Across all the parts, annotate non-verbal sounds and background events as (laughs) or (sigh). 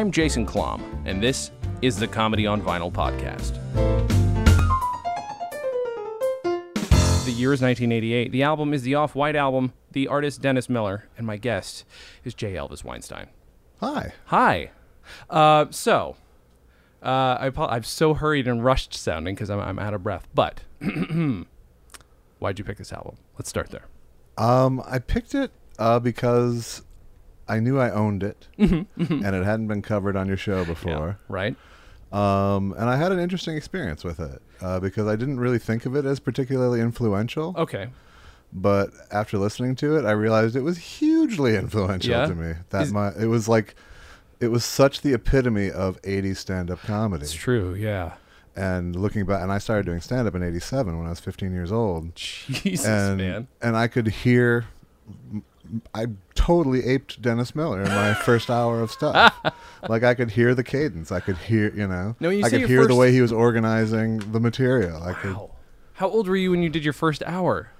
I'm Jason Klamm, and this is the Comedy on Vinyl podcast. The year is 1988. The album is the Off White album. The artist Dennis Miller, and my guest is J. Elvis Weinstein. Hi. Hi. Uh, so, uh, I I'm so hurried and rushed sounding because I'm, I'm out of breath. But (clears throat) why'd you pick this album? Let's start there. Um, I picked it uh, because I knew I owned it, (laughs) and it hadn't been covered on your show before. Right? Um, and I had an interesting experience with it uh, because I didn't really think of it as particularly influential. Okay. But after listening to it, I realized it was hugely influential Yeah? to me. That Is- my it was like, it was such the epitome of '80s stand-up comedy. It's true. Yeah. And looking back, and I started doing stand-up in '87 when I was 15 years old. Jesus, and man. and I could hear. I totally aped Dennis Miller in my (laughs) first hour of stuff. (laughs) like I could hear the cadence. I could hear, you know, Now, you I could hear the way he was organizing the material. I could. Wow. How old were you when you did your first hour?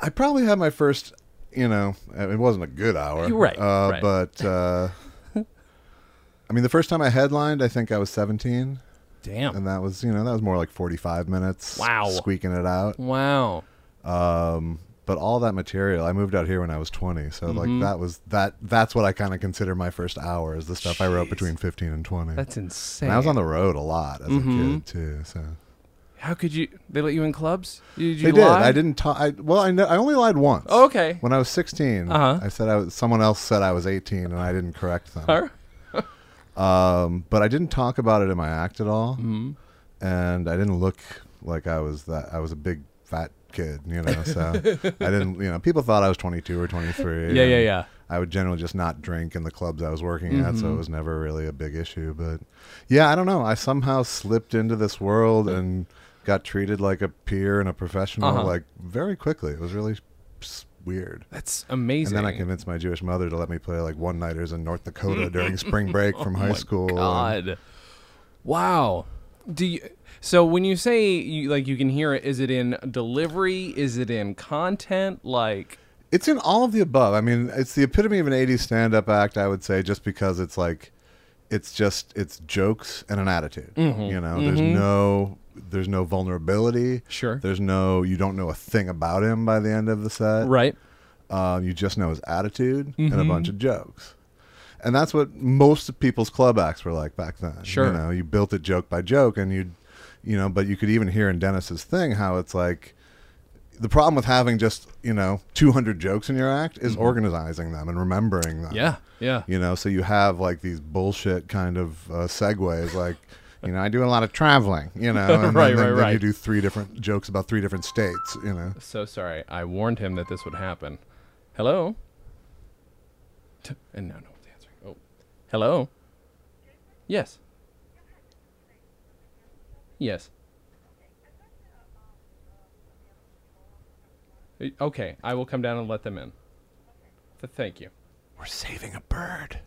I probably had my first. You know, it wasn't a good hour, You're right, Uh, right. But uh, I mean, the first time I headlined, I think I was 17, Damn. and that was, you know, that was more like 45 minutes. Wow. squeaking it out. wow. um but all that material i moved out here when i was 20 so Mm-hmm. like that was that that's what i kind of consider my first hour is the stuff i wrote between 15 and 20 That's insane. and i was on the road a lot as Mhm. a kid too so How could you? They let you in clubs? Did you they did i didn't talk I, well I, kn- I only lied once Oh, okay. when i was 16 Uh-huh. i said i was someone else said i was 18 and i didn't correct them Huh? Um but i didn't talk about it in my act at all Mhm. and I didn't look like I was that. I was a big fat kid, you know. So (laughs) I didn't, you know. People thought I was 22 or 23. Yeah, yeah, yeah. I would generally just not drink in the clubs I was working at, so it was never really a big issue. But yeah, I don't know. I somehow slipped into this world and got treated like a peer and a professional Uh-huh. like very quickly. It was really weird. That's amazing. And then I convinced my Jewish mother to let me play like one nighters in North Dakota (laughs) during spring break from Oh high my school. and- God. Wow. Do you? So when you say you like you can hear it, is it in delivery? Is it in content? Like, It's in all of the above. I mean, it's the epitome of an 80s stand up act, I would say, just because it's like, it's just, it's jokes and an attitude. Mhm. You know, there's Mhm. no, there's no vulnerability. sure, There's no, you don't know a thing about him by the end of the set. right? Um, you just know his attitude and a Mhm. bunch of jokes. And that's what most people's club acts were like back then. Sure. You know, you built it joke by joke and you, you know, but you could even hear in Dennis's thing how it's like, the problem with having just you know 200 jokes in your act is organizing them and remembering them Mm-hmm. Yeah, yeah. you know so you have like these bullshit kind of uh, segues like you know i do a lot of traveling you know (laughs) and Right, then, right, then right. you do three different jokes about three different states you know So sorry. I warned him that this would happen. Hello. T- and now no one's answering. Oh, hello. Yes. Yes. Uh, Okay, I will come down and let them in. Th- thank you. we're saving a bird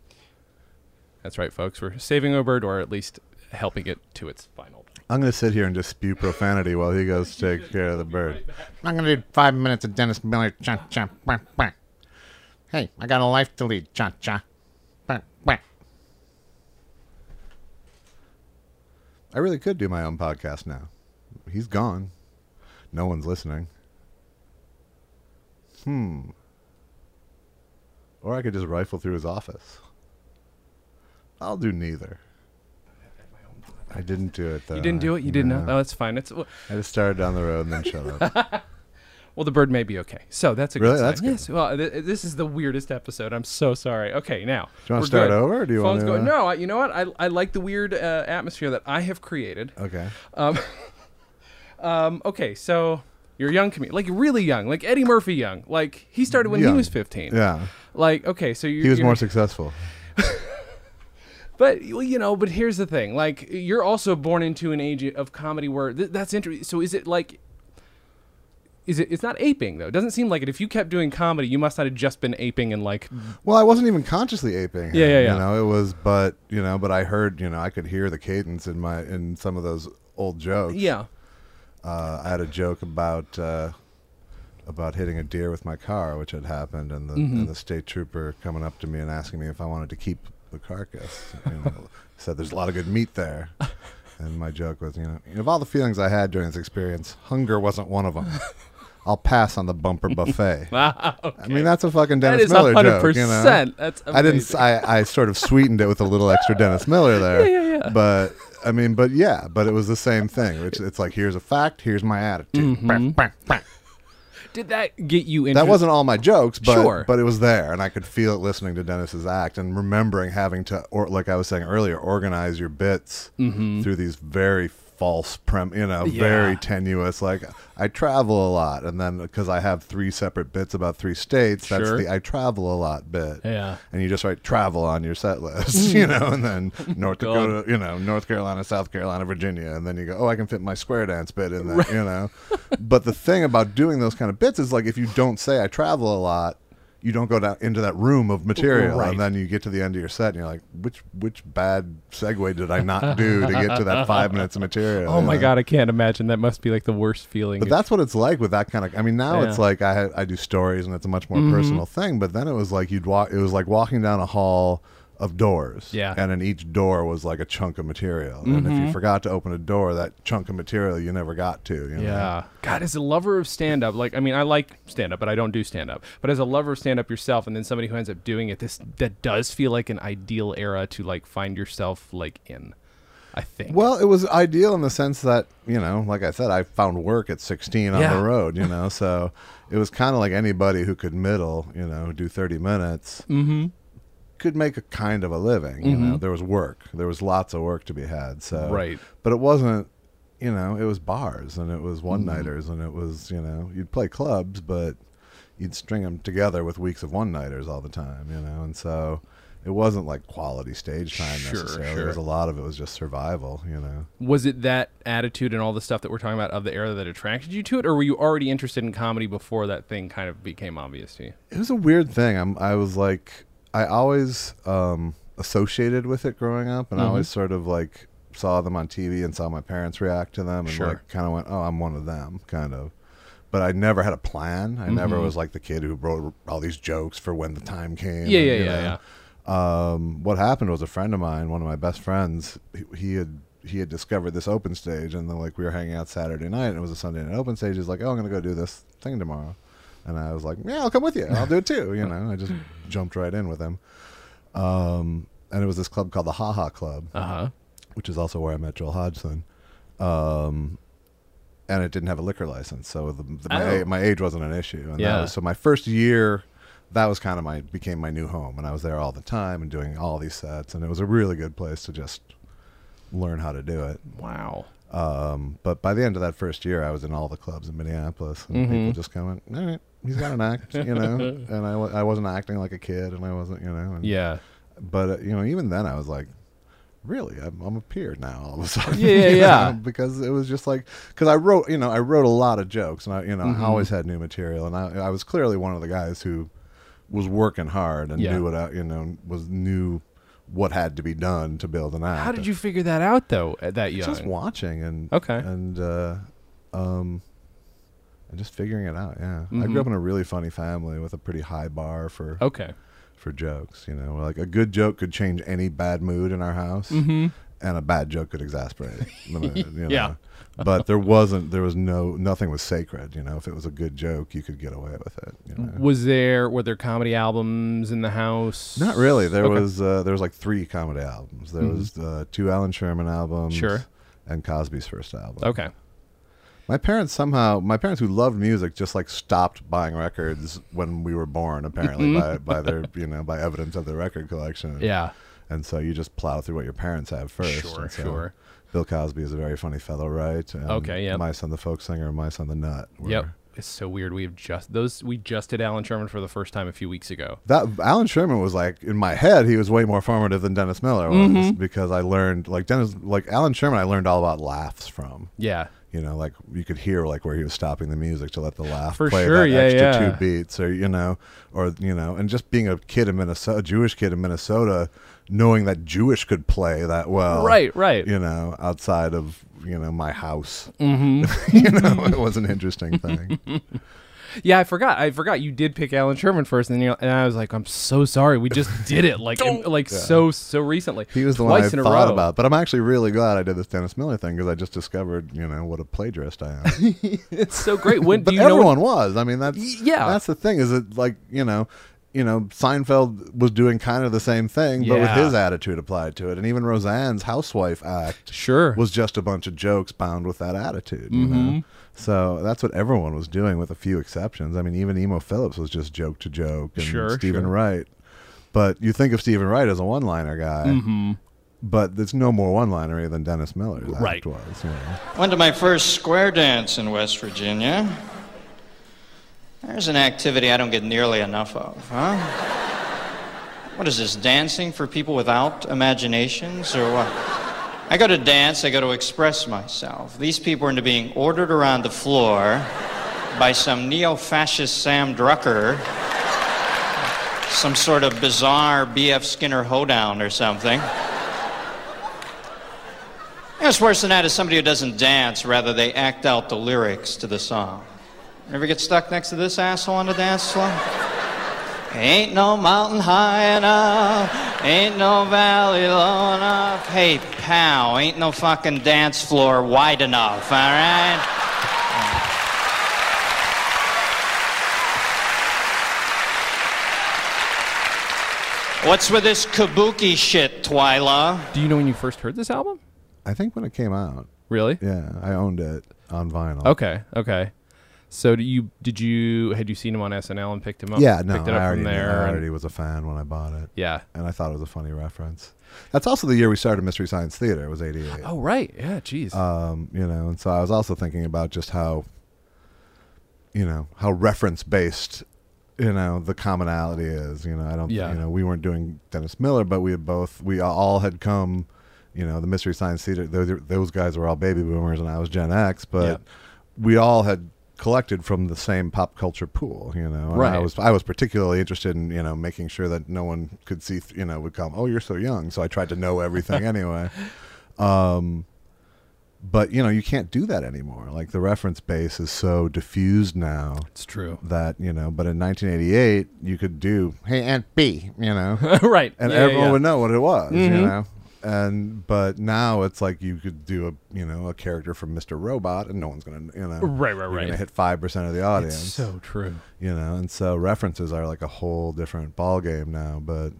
That's right, folks. We're saving a bird, or at least helping it to its final. i'm going to sit here and just spew profanity while he goes to take care of the bird I'm gonna do five minutes of Dennis Miller. Cha cha. Bah, bah. Hey, I got a life to lead. Cha cha. Bah, bah. i really could do my own podcast now he's gone no one's listening hmm or i could just rifle through his office i'll do neither i didn't do it though you didn't do it. You didn't know. No. No, that's fine. It's well, i just started down the road and then shut up (laughs) well, the bird may be okay. So that's a Really? good sign. That's good. Yes. Well, th- this is the weirdest episode. I'm so sorry. Okay, now do you want to start good. over or do you want to going. No, I, you know what? I, I like the weird uh, atmosphere that I have created. okay Um, (laughs) um, okay, so you're a young comedian, like really young, like Eddie Murphy young. Like he started when he was 15. yeah Like okay, so you he was more successful (laughs) But you know, but here's the thing: like you're also born into an age of comedy where th- that's interesting. So is it like is it? It's not aping though. It doesn't seem like it. If you kept doing comedy, you must not have just been aping and like. Well, I wasn't even consciously aping. Him, Yeah, yeah, yeah. You know, it was, but you know, but I heard, you know, I could hear the cadence in my in some of those old jokes. Yeah. Uh, I had a joke about uh, about hitting a deer with my car, which had happened, and the Mm-hmm. and the state trooper coming up to me and asking me if I wanted to keep the carcass. You know, (laughs) said there's a lot of good meat there. And my joke was, you know, of all the feelings I had during this experience, hunger wasn't one of them. I'll pass on the bumper buffet. (laughs) Wow. I mean, that's a fucking Dennis is Miller hundred joke. You know? That's I didn't. I, I sort of sweetened it with a little extra Dennis Miller there. Yeah, yeah, yeah. But I mean, but yeah, but it was the same thing. Which (laughs) it's like, here's a fact, here's my attitude. Mm-hmm. Did that get you into That wasn't all my jokes, but Sure. but it was there, and I could feel it listening to Dennis's act and remembering having to, or like I was saying earlier, organize your bits mm-hmm. through these very false prem, you know, Yeah. very tenuous. Like I travel a lot, and then because I have three separate bits about three states, that's Sure. the I travel a lot bit. Yeah. and you just write travel on your set list, (laughs) you know, and then North. Dakota, you know, North Carolina, South Carolina, Virginia, and then you go, oh, I can fit my square dance bit in that, you know. but the thing about doing those kind of bits is like if you don't say I travel a lot, you don't go down into that room of material, Right. and then you get to the end of your set, and you're like, which which bad segue did I not do to get to that five minutes of material? Oh my know? god, I can't imagine. That must be like the worst feeling. But that's what it's like with that kind of. I mean, now it's like I I do stories and it's a much more Mhm. personal thing. But then it was like you'd walk. It was like walking down a hall of doors. Yeah. And in each door was like a chunk of material. And if you Mhm. forgot to open a door, that chunk of material you never got to. You know? Yeah. God, as a lover of stand up, like I mean, I like stand up, but I don't do stand up. But as a lover of stand up yourself and then somebody who ends up doing it, this that does feel like an ideal era to like find yourself like in. I think. Well, it was ideal in the sense that you know, like I said, I found work at 16 on Yeah. the road. You know, (laughs) so it was kind of like anybody who could middle. You know, do 30 minutes. Mm-hmm. Could make a kind of a living. You know, Mhm. there was work. There was lots of work to be had. So Right. but it wasn't. You know, it was bars and it was one Mm-hmm. nighters and it was you know you'd play clubs, but you'd string them together with weeks of one nighters all the time. You know, and so. It wasn't like quality stage time Sure, necessarily. sure. There was a lot of it was just survival, you know. Was it that attitude and all the stuff that we're talking about of the era that attracted you to it, or were you already interested in comedy before that thing kind of became obvious to you? It was a weird thing. I'm, I was like, I always um, associated with it growing up, and I Mhm. always sort of like saw them on TV and saw my parents react to them, and Sure. like kind of went, "Oh, I'm one of them," kind of. But I never had a plan. I never Mhm. was like the kid who wrote all these jokes for when the time came. Yeah, and, yeah, yeah, yeah. Um, what happened was a friend of mine, one of my best friends, he, he had he had discovered this open stage, and then like we were hanging out Saturday night, and it was a Sunday night open stage. He's like, "Oh, I'm gonna go do this thing tomorrow," and I was like, "Yeah, I'll come with you. I'll do it too." You know, I just (laughs) jumped right in with him. Um, and it was this club called the Ha Ha Club, Uh huh. which is also where I met Joel Hodgson. Um, and it didn't have a liquor license, so the, the, my, Oh. my age wasn't an issue. And Yeah. that was, so my first year, that was kind of my became my new home, and I was there all the time and doing all these sets, and it was a really good place to just learn how to do it. Wow. Um, but by the end of that first year, I was in all the clubs in Minneapolis, and Mhm. people just kind of went, "All right, he's got an act," you know. (laughs) and I, I wasn't acting like a kid, and I wasn't, you know. And, Yeah. But uh, you know, even then, I was like, "Really, I'm, I'm a peer now." All of a sudden, Yeah, yeah, (laughs) yeah. know, because it was just like, because I wrote, you know, I wrote a lot of jokes, and I, you know, Mhm. I always had new material, and I, I was clearly one of the guys who was working hard and Yeah. knew what I, you know, was knew what had to be done to build an act. How did you figure that out though at that young? just watching and Okay. and uh, um, and just figuring it out. Yeah, I Mhm. grew up in a really funny family with a pretty high bar for Okay. for jokes. You know, like a good joke could change any bad mood in our house, Mm-hmm. and a bad joke could exasperate. (laughs) you know? Yeah. but there wasn't. There was no. Nothing was sacred. You know, if it was a good joke, you could get away with it. You know? Was there were there comedy albums in the house? Not really. There Okay. was uh, there was like three comedy albums. There Mhm. was uh, two Allan Sherman albums. Sure. And Cosby's first album. Okay. My parents somehow, my parents who loved music, just like stopped buying records when we were born. Apparently, mm-hmm. by by their (laughs) you know by evidence of their record collection. Yeah. And so you just plow through what your parents have first. Sure, so sure. Bill Cosby is a very funny fellow, right? And Okay, yep. My son, the folk singer, my son, the nut. Were, Yep. It's so weird. We have just those. We just did Allan Sherman for the first time a few weeks ago. That Allan Sherman was like in my head. He was way more formative than Dennis Miller was Mm-hmm. because I learned like Dennis, like Allan Sherman. I learned all about laughs from. Yeah. You know, like you could hear like where he was stopping the music to let the laugh For play sure, that yeah, extra yeah. two beats, or you know, or you know, and just being a kid in Minnesota, a Jewish kid in Minnesota, knowing that Jewish could play that well, Right, right. You know, outside of you know my house, Mm-hmm. (laughs) you know, it was an interesting thing. (laughs) Yeah, I forgot. I forgot you did pick Allan Sherman first, and, you and I was like, I'm so sorry. We just did it like in- like so so recently. He was the one I Twice in thought about, but I'm actually really glad I did this Dennis Miller thing because I just discovered, you know, what a plagiarist I am. (laughs) It's so great. When but do you know? everyone What, was. I mean, that's Y- yeah. That's the thing. Is it like you know, you know, Seinfeld was doing kind of the same thing, but with his attitude applied to it, and even Roseanne's housewife act sure. was just a bunch of jokes bound with that attitude. You Mm-hmm. know, so that's what everyone was doing, with a few exceptions. I mean, even Emo Philips was just joke to joke, and Sure, Steven sure. Wright. But you think of Steven Wright as a one-liner guy. Mm-hmm. But there's no more one-liner than Dennis Miller's Right. act was. You know? Went to my first square dance in West Virginia. There's an activity I don't get nearly enough of, huh? What is this, dancing for people without imaginations, or what? I go to dance, I go to express myself. These people are into being ordered around the floor by some neo fascist Sam Drucker, some sort of bizarre B.F. Skinner hoedown or something. What's worse than that is somebody who doesn't dance, rather, they act out the lyrics to the song. Ever get stuck next to this asshole on the dance floor? Ain't no mountain high enough, ain't no valley low enough. Hey, pal, ain't no fucking dance floor wide enough, all right? What's with this kabuki shit, Twyla? do you know when you first heard this album? I think when it came out, Really? yeah, I owned it on vinyl. Okay. Okay. So do you did you had you seen him on SNL and picked him up? Yeah, no, picked it I up already, from there. I and- was a fan when I bought it, yeah. and I thought it was a funny reference. That's also the year we started Mystery Science Theater. It was '88. Oh right. Yeah. Jeez. um, you know, and so I was also thinking about just how, you know, how reference based, you know, the commonality is. You know, I don't, Yeah. you know, we weren't doing Dennis Miller, but we had both, we all had come, you know, the Mystery Science Theater. Those, those guys were all baby boomers, and I was Gen X, but Yeah. we all had collected from the same pop culture pool, you know. And I was I was particularly interested in you know making sure that no one could see, you know, would come. Oh, you're so young, so I tried to know everything (laughs) anyway. Um, but you know, you can't do that anymore. Like the reference base is so diffused now it's true. that you know. But in 1988, you could do Hey, Aunt Bee you know, (laughs) right. and Yeah, everyone yeah. would know what it was, you Mhm. know. And but now it's like you could do a you know a character from Mr. Robot, and no one's gonna you know Right, right, right. hit five percent of the audience It's so true. you know and so references are like a whole different ball game now but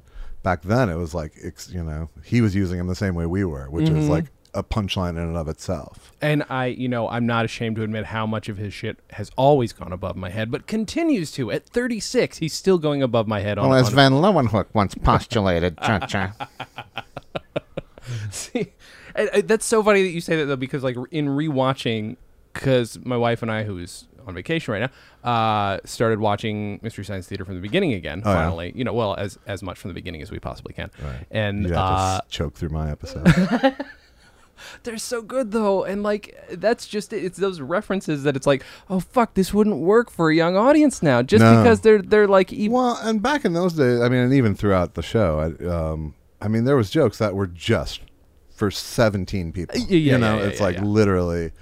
back then it was like you know he was using them the same way we were which is Mhm. like a punchline in and of itself And I, you know, I'm not ashamed to admit how much of his shit has always gone above my head, but continues to. At 36, he's still going above my head on. Well, as on Van Leeuwenhoek once postulated, cha cha. (laughs) (laughs) See, I- I- that's so funny that you say that though, because like in rewatching, because my wife and I, who's on vacation right now, uh, started watching Mystery Science Theater from the beginning again. Oh, yeah? finally, you know, well as as much from the beginning as we possibly can. right And you uh, to choke through my episode (laughs) (laughs) they're so good though, and like that's just it. It's those references that it's like, oh fuck, this wouldn't work for a young audience now, just No. because they're they're like, e- well and back in those days i mean and even throughout the show i um i mean there was jokes that were just for 17 people. Yeah, you know yeah, yeah, it's like literally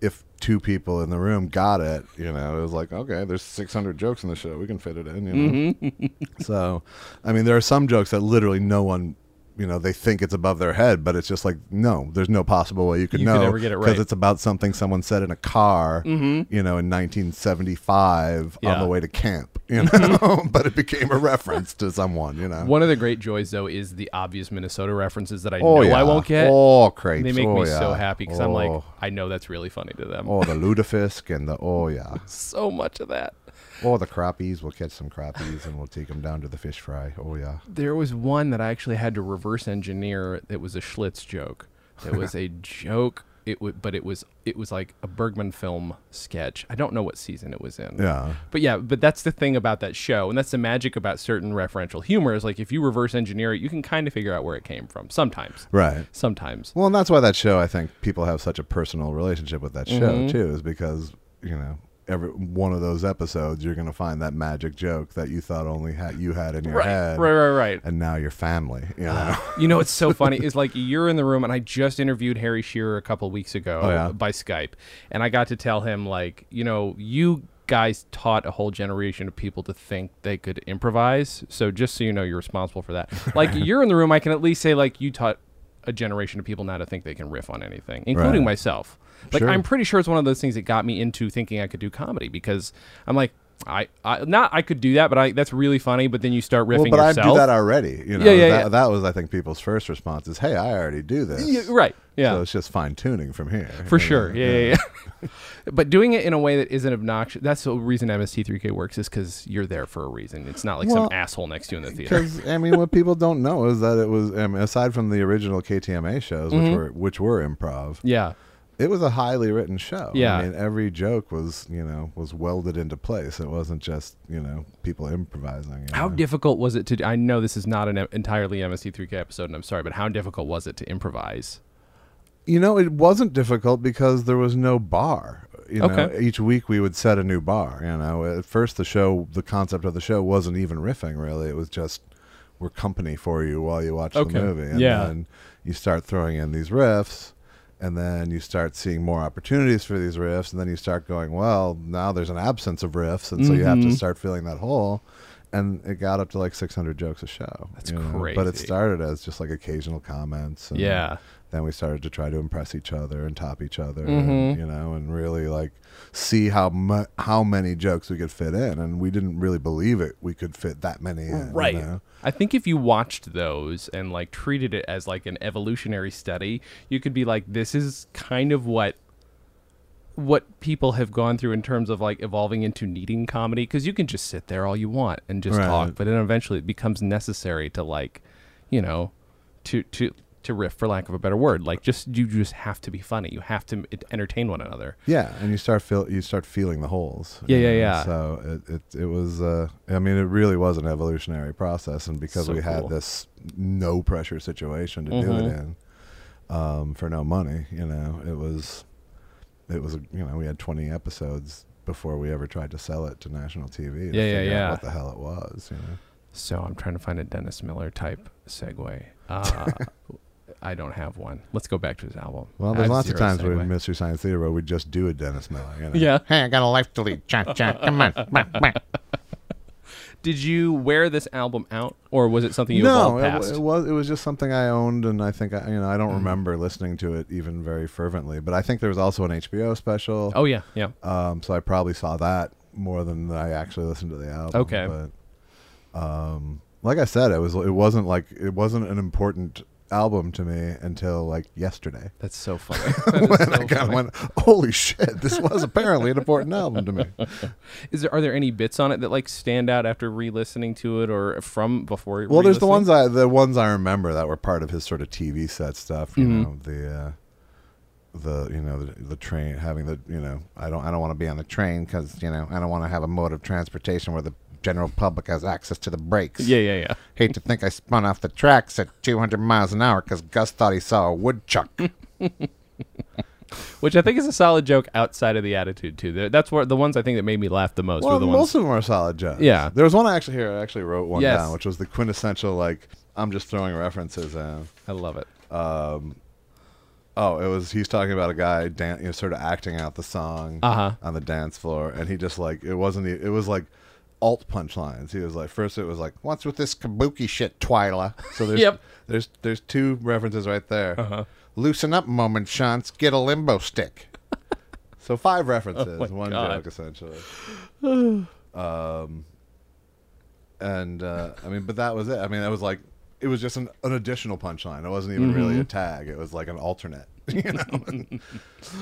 if two people in the room got it you know it was like okay there's 600 jokes in the show. We can fit it in you know? Mm-hmm. (laughs) so i mean there are some jokes that literally no one you know they think it's above their head but it's just like no there's no possible way you could You could know never get it right. it's about something someone said in a car mm-hmm. you know in 1975 on Yeah. the way to camp you mm-hmm. know (laughs) but it became a reference to someone you know one of the great joys though is the obvious Minnesota references that I oh know I won't get. oh crepes they make oh, me so yeah. happy because I'm like, Oh. I know that's really funny to them. oh the lutefisk and the oh yeah (laughs) So much of that. Oh the crappies we'll catch some crappies and we'll take them down to the fish fry oh yeah There was one that I actually had to reverse engineer. That was a Schlitz joke. It was a (laughs) joke it would, but it was it was like a Bergman film sketch. I don't know what season it was in. Yeah. But yeah, but that's the thing about that show, and that's the magic about certain referential humor is like if you reverse engineer it, you can kind of figure out where it came from. Sometimes, Right. sometimes. Well, and that's why that show. I think people have such a personal relationship with that show Mhm. too, is because you know every one of those episodes, you're going to find that magic joke that you thought only had you had in your Right, head, right, right, right. and now you're family. You ah, know. You know what's so (laughs) funny is like you're in the room, and I just interviewed Harry Shearer a couple weeks ago Oh, yeah? by Skype, and I got to tell him like, you know, you guys taught a whole generation of people to think they could improvise. So just so you know, you're responsible for that. (laughs) Like you're in the room, I can at least say like you taught a generation of people now to think they can riff on anything, including Right. myself. Like Sure. I'm pretty sure it's one of those things that got me into thinking I could do comedy because I'm like. I, I not I could do that, but I that's really funny. But then you start riffing well, but yourself. I do that already. You know, Yeah, yeah, that, yeah. that was I think people's first response is, "Hey, I already do this." Yeah, right. Yeah. So it's just fine tuning from here. For you sure. know? Yeah, yeah, yeah. (laughs) but doing it in a way that isn't obnoxious. That's the reason MST3K works is because you're there for a reason. It's not like Well, some asshole next to you in the theater. Because I mean, what people don't know is that it was I mean, aside from the original KTMA shows, which mm-hmm. were which were improv, Yeah. It was a highly written show. Yeah. I mean, every joke was you know was welded into place. It wasn't just you know people improvising. you How know? difficult was it to? I know this is not an entirely MST3K episode, and I'm sorry, but how difficult was it to improvise? You know, it wasn't difficult because there was no bar. You know, Okay. each week we would set a new bar. You know, at first the show, the concept of the show wasn't even riffing. Really, it was just we're company for you while you watch Okay. the movie. And Yeah. then you start throwing in these riffs, and then you start seeing more opportunities for these riffs, and then you start going, well, now there's an absence of riffs, and so you have to Mhm. start filling that hole. And it got up to like 600 jokes a show. That's you know? But it started as just like occasional comments. And Yeah. Then we started to try to impress each other and top each other Mhm. and, you know and really like see how mu- how many jokes we could fit in and we didn't really believe it we could fit that many in you Right. know? I think if you watched those and like treated it as like an evolutionary study, you could be like, this is kind of what what people have gone through in terms of like evolving into needing comedy because you can just sit there all you want and just Right. talk, but then eventually it becomes necessary to like, you know, to to to riff for lack of a better word. Like just you just have to be funny. You have to entertain one another. yeah and you start feel you start feeling the holes Yeah, yeah, know? yeah. so it it, it was uh i mean it really was an evolutionary process and because So we had this no pressure situation to do Mhm. it in um for no money you know it was it was you know we had 20 episodes before we ever tried to sell it to national TV. To Yeah, yeah, yeah. What the hell it was, you know? So I'm trying to find a Dennis Miller type segue. Uh, (laughs) I don't have one. Let's go back to his album. Well, there's lots of zero times segue. with Mystery Science Theater where we just do a Dennis Miller. You know? Yeah. Hey, I got a life to lead. Cha cha. Come on. (laughs) Bah, bah. Did you wear this album out, or was it something you no, evolved it, past? w- it was it was just something I owned, and I think I, you know I Mm. don't remember listening to it even very fervently. But I think there was also an HBO special. oh yeah, yeah. Um, so I probably saw that more than I actually listened to the album. Okay. But um, like I said, it was it wasn't like it wasn't an important album to me until like yesterday. That's so (laughs) funny. That when so I kind of went, "Holy shit! This was apparently an important album to me." (laughs) Is there are there any bits on it that like stand out after re-listening to it, or from before? Well, there's the ones I the ones I remember that were part of his sort of TV set stuff. You Mhm. know the. Uh, the you know the, the train having the you know I don't I don't want to be on the train because you know I don't want to have a mode of transportation where the general public has access to the brakes. Yeah, yeah, yeah. Hate to think I spun off the tracks at 200 miles an hour because Gus thought he saw a woodchuck. (laughs) Which I think is a solid joke outside of the attitude too. That's where the ones I think that made me laugh the most Well, were the most ones. of them are solid jokes. Yeah. there was one I actually here. I actually wrote one Yes. down, which was the quintessential like I'm just throwing references in. I love it. Um, oh, it was he's talking about a guy dan- you know, sort of acting out the song Uh-huh. on the dance floor, and he just like it wasn't e- it was like alt punchlines. He was like first it was like What's with this kabuki shit, Twyla? so there's Yep. there's there's two references right there. Uh-huh. Loosen up, moment, Shantz. Get a limbo stick. (laughs) So five references, my one God. joke essentially. um, and uh, I mean, but that was it. I mean, that was like it was just an, an additional punchline. It wasn't even really Mm-hmm. a tag. It was like an alternate, (laughs) you know.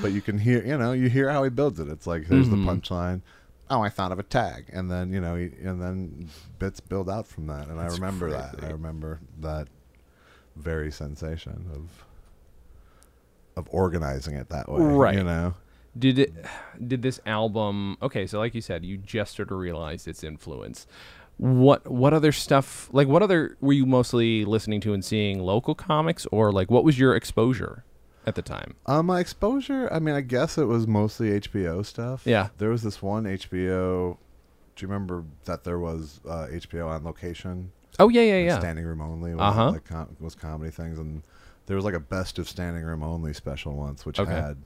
but you can hear, you know, you hear how he builds it. It's like there's Mm-hmm. the punchline. Oh, I thought of a tag. and then you know, and then bits build out from that. And That's I remember that. I remember that very sensation of of organizing it that way. Right. You know. Did it? Did this album? Okay, so like you said, you just sort of realized its influence. What what other stuff? Like what other were you mostly listening to and seeing local comics, or like what was your exposure at the time? Um, my exposure. I mean, I guess it was mostly HBO stuff. Yeah. There was this one HBO. Do you remember that there was uh, HBO on location? Oh yeah, yeah, yeah. Standing room only. Was Uh-huh. Like com- was comedy things, and there was like a best of standing room only special once, which Okay. had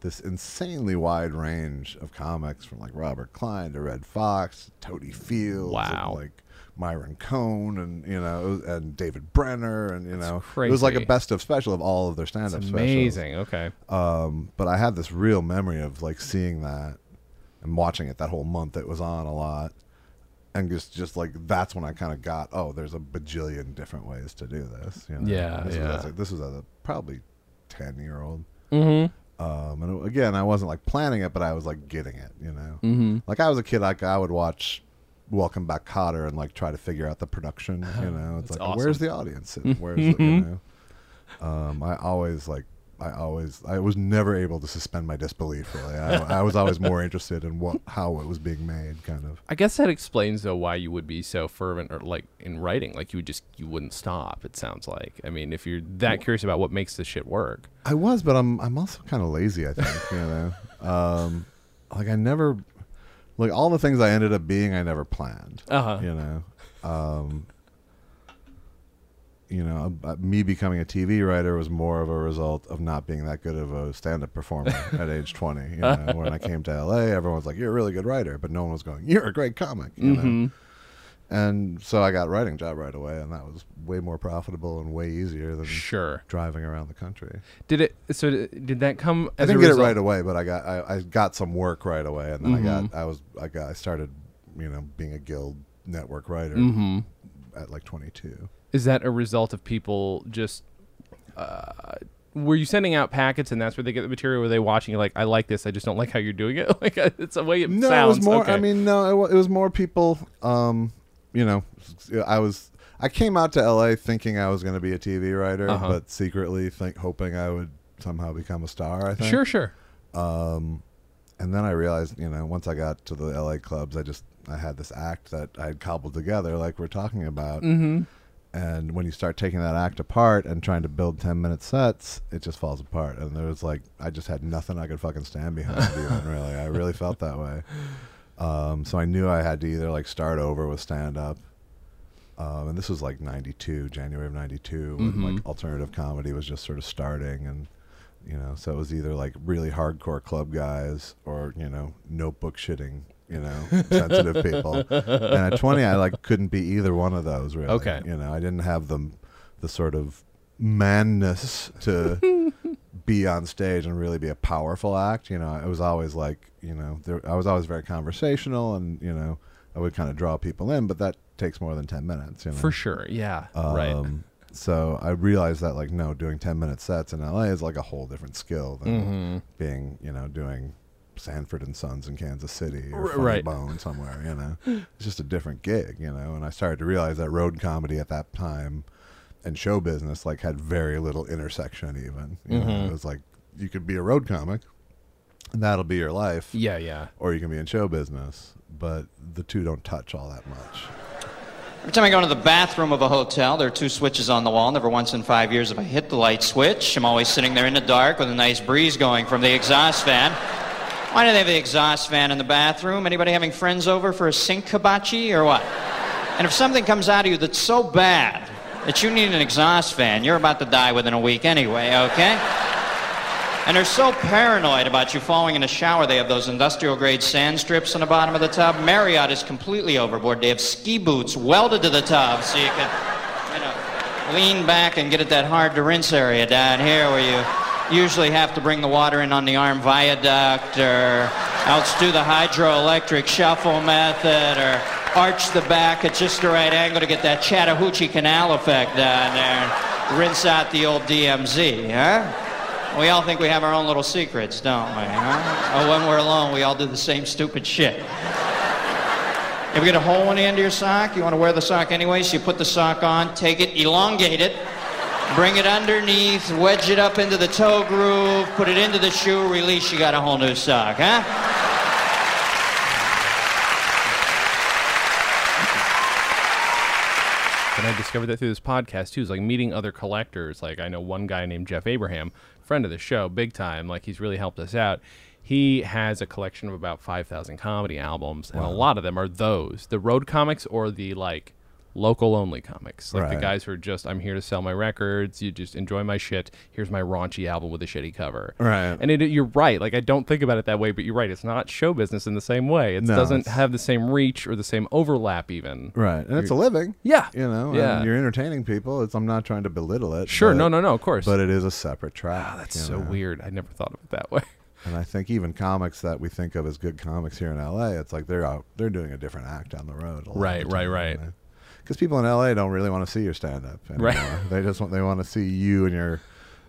this insanely wide range of comics from like Robert Klein to Redd Foxx, Totie Fields, Wow. and like Myron Cohen, and you know, and David Brenner, and you That's know, it was like a best of special of all of their stand up specials. amazing. Okay. Um, but I had this real memory of like seeing that and watching it that whole month. It was on a lot, and just just like that's when I kind of got oh, there's a bajillion different ways to do this. You know? Yeah, this yeah. Was, a- this was a probably ten year old. Mm-hmm. Um, and again, I wasn't like planning it, but I was like getting it. You know, Mm-hmm. like I was a kid, like I would watch. Welcome back, Kotter, and like try to figure out the production. You know, it's That's like where's the audience? sitting? (laughs) Where's the, you know? Um, I always like I always I was never able to suspend my disbelief. Really, I, I was always more interested in what how it was being made, kind of. I guess that explains though why you would be so fervent or like in writing, like you would just you wouldn't stop. It sounds like. I mean, if you're that curious about what makes this shit work. I was, but I'm I'm also kind of lazy. I think you know, (laughs) um, like I never like all the things I ended up being, I never planned. Uh-huh. You know, um, you know, uh, me becoming a TV writer was more of a result of not being that good of a stand-up performer (laughs) at age 20. You know, when I came to LA, everyone was like, "You're a really good writer," but no one was going, "You're a great comic." You know. And so I got a writing job right away, and that was way more profitable and way easier than Sure. driving around the country. Did it? So did that come? I didn't get it right away, but I got I, I got some work right away, and then I Mhm. got I was I got I started you know being a guild network writer Mhm. at like 22. Is that a result of people just? Uh, were you sending out packets and that's where they get the material? Were they watching you like, I like this, I just don't like how you're doing it? (laughs) like it's a way it sounds. No, sounds. it was more. Okay. I mean, no, it, wa- it was more people. Um, you know, I was I came out to LA thinking I was going to be a TV writer, Uh-huh. but secretly think hoping I would somehow become a star. I think. sure, sure. Um, and then I realized, you know, once I got to the LA clubs, I just I had this act that I had cobbled together, like we're talking about. Mm-hmm. And when you start taking that act apart and trying to build ten minute sets, it just falls apart. And there was like I just had nothing I could fucking stand behind. (laughs) even really, I really felt that way. Um, so I knew I had to either like start over with stand up. Um, and this was like '92, January of '92, when Mhm. like alternative comedy was just sort of starting, and you know, so it was either like really hardcore club guys or you know, notebook shitting, you know, (laughs) sensitive people. And at 20, I like couldn't be either one of those. Really, Okay. You know, I didn't have the the sort of manness to (laughs) be on stage and really be a powerful act. You know, it was always like, you know, there, I was always very conversational and, you know, I would kind of draw people in, but that takes more than 10 minutes, you know. For sure. Yeah. right. Um, So I realized that, like, no, doing 10 minute sets in LA is like a whole different skill than Mm-hmm. being, you know, doing Stanford and Sons in Kansas City or Funny right. Bone somewhere, you know. (laughs) It's just a different gig, you know. And I started to realize that road comedy at that time and show business like had very little intersection even. You know, Mhm. it was like you could be a road comic and that'll be your life. Yeah. Yeah. Or you can be in show business, but the two don't touch all that much. Every time I go into the bathroom of a hotel, there are two switches on the wall. Never once in five years have I hit the light switch. I'm always sitting there in the dark with a nice breeze going from the exhaust fan. Why do they have the exhaust fan in the bathroom? Anybody having friends over for a sink hibachi or what? And if something comes out of you that's so bad that you need an exhaust fan, you're about to die within a week anyway, okay? And they're so paranoid about you falling in a shower, they have those industrial grade sand strips on the bottom of the tub. Marriott is completely overboard. They have ski boots welded to the tub so you can, you know, lean back and get at that hard to rinse area down here where you usually have to bring the water in on the arm viaduct or else do the hydroelectric shuffle method or arch the back at just the right angle to get that Chattahoochee Canal effect down there rinse out the old DMZ, huh? We all think we have our own little secrets, don't we? Huh? Oh, when we're alone, we all do the same stupid shit. If you get a hole in the end of your sock, you want to wear the sock anyway, so you put the sock on, take it, elongate it, Bring it underneath, wedge it up into the toe groove, put it into the shoe, release, you got a whole new sock, huh? And I discovered that through this podcast too. Is like meeting other collectors. Like I know one guy named Jeff Abraham, friend of the show, big time. Like he's really helped us out. He has a collection of about five thousand comedy albums, and a lot of them are those the road comics or the like local only comics. Like the Right. guys who are just I'm here to sell my records. You just enjoy my shit. Here's my raunchy album with a shitty cover. Right. And it, you're right. Like I don't think about it that way, but you're right. It's not show business in the same way. It No, doesn't it's- have the same reach or the same overlap even. Right, and it's a living. Yeah. You know, Yeah. and you're entertaining people. It's I'm not trying to belittle it. Sure. but- no. No. No. Of course. But it is a separate track. Ah, that's you so know? weird. I never thought of it that way. (laughs) And I think even comics that we think of as good comics here in LA, it's like they're out, they're doing a different act down the road. a lot Right, the right, time, right. Because people in LA don't really want to see your stand up. (laughs) Right. they just want they want to see you and your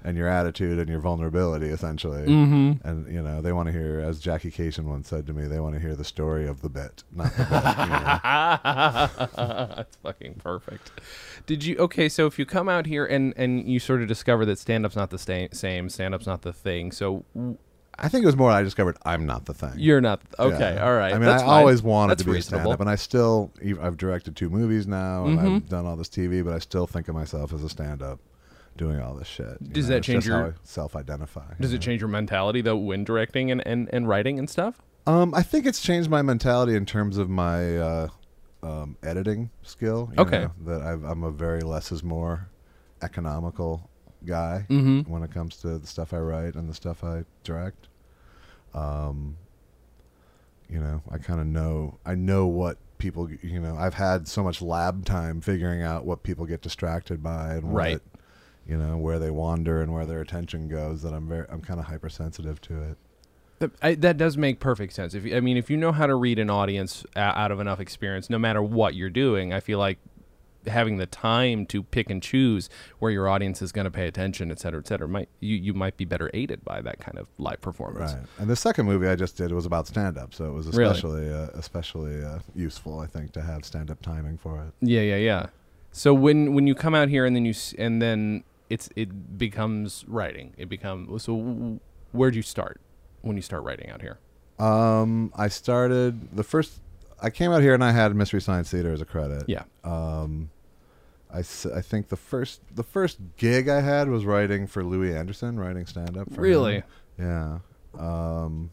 and your attitude and your vulnerability essentially. Mm-hmm. And you know they want to hear, as Jackie Kashian once said to me, they want to hear the story of the bit, not the bit. you know? (laughs) That's fucking perfect. Did you okay? So if you come out here and and you sort of discover that stand up's not the sta- same, stand up's not the thing. So w- I think it was more I discovered I'm not the thing. you're not okay. Yeah. All right. I mean, That's I fine. always wanted That's to be a reasonable. stand-up, and I still, I've directed two movies now, and Mhm. I've done all this TV, but I still think of myself as a stand-up, doing all this shit. Does know? that It's change your- self-identify? Does it know? change your mentality though when directing and, and, and writing and stuff? Um, I think it's changed my mentality in terms of my uh, um, editing skill. you Okay. know, that I've, I'm a very less is more economical guy Mm-hmm. when it comes to the stuff I write and the stuff I direct. Um, you know, I kind of know. I know what people. You know, I've had so much lab time figuring out what people get distracted by and Right. what, you know, where they wander and where their attention goes. That I'm very. I'm kind of hypersensitive to it. That, I, that does make perfect sense. If I mean, if you know how to read an audience out of enough experience, no matter what you're doing, I feel like having the time to pick and choose where your audience is going to pay attention, et cetera, et cetera, might you, you might be better aided by that kind of live performance. Right. And the second movie I just did was about stand up, so it was Really? especially uh, especially uh, useful, I think, to have stand up timing for it. Yeah, yeah, yeah. So when when you come out here and then you and then it's it becomes writing. It becomes so. Where'd you start when you start writing out here? Um, I started the first. I came out here and I had Mystery Science Theater as a credit. Yeah. Um, I, I think the first the first gig I had was writing for Louie Anderson, writing stand up. For him. Really? Yeah. Um,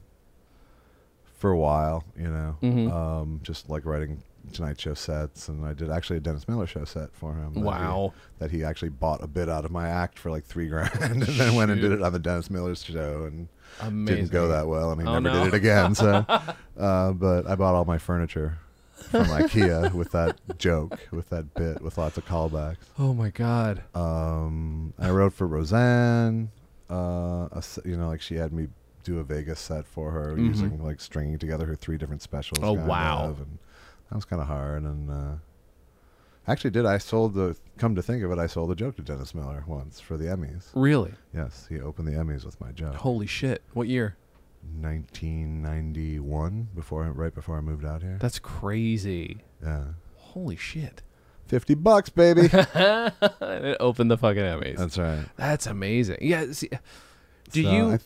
for a while, you know, Mhm. um, just like writing Tonight Show sets, and I did actually a Dennis Miller show set for him. that he- Wow. that he actually bought a bit out of my act for like three grand, (laughs) and then went and did it on the Dennis Miller's show, and Amazing. didn't go that well, and he Oh, never no. did it again. So, (laughs) uh, but I bought all my furniture from IKEA with that joke, with that bit, with lots of callbacks. Oh my god. Um, I wrote for Roseanne. Uh, a you know, like she had me do a Vegas set for her, Mhm. using like stringing together her three different specials. Oh, wow. of, and that was kind of hard. And uh, actually, did I sold the? Come to think of it, I sold a joke to Dennis Miller once for the Emmys. Really? Yes, he opened the Emmys with my joke. Holy shit. What year? 1991, before I- right before I moved out here. That's crazy. yeah, Holy shit. fifty bucks, baby. (laughs) it opened the fucking Emmys. That's right. That's amazing. Yeah. See, do So you? I th-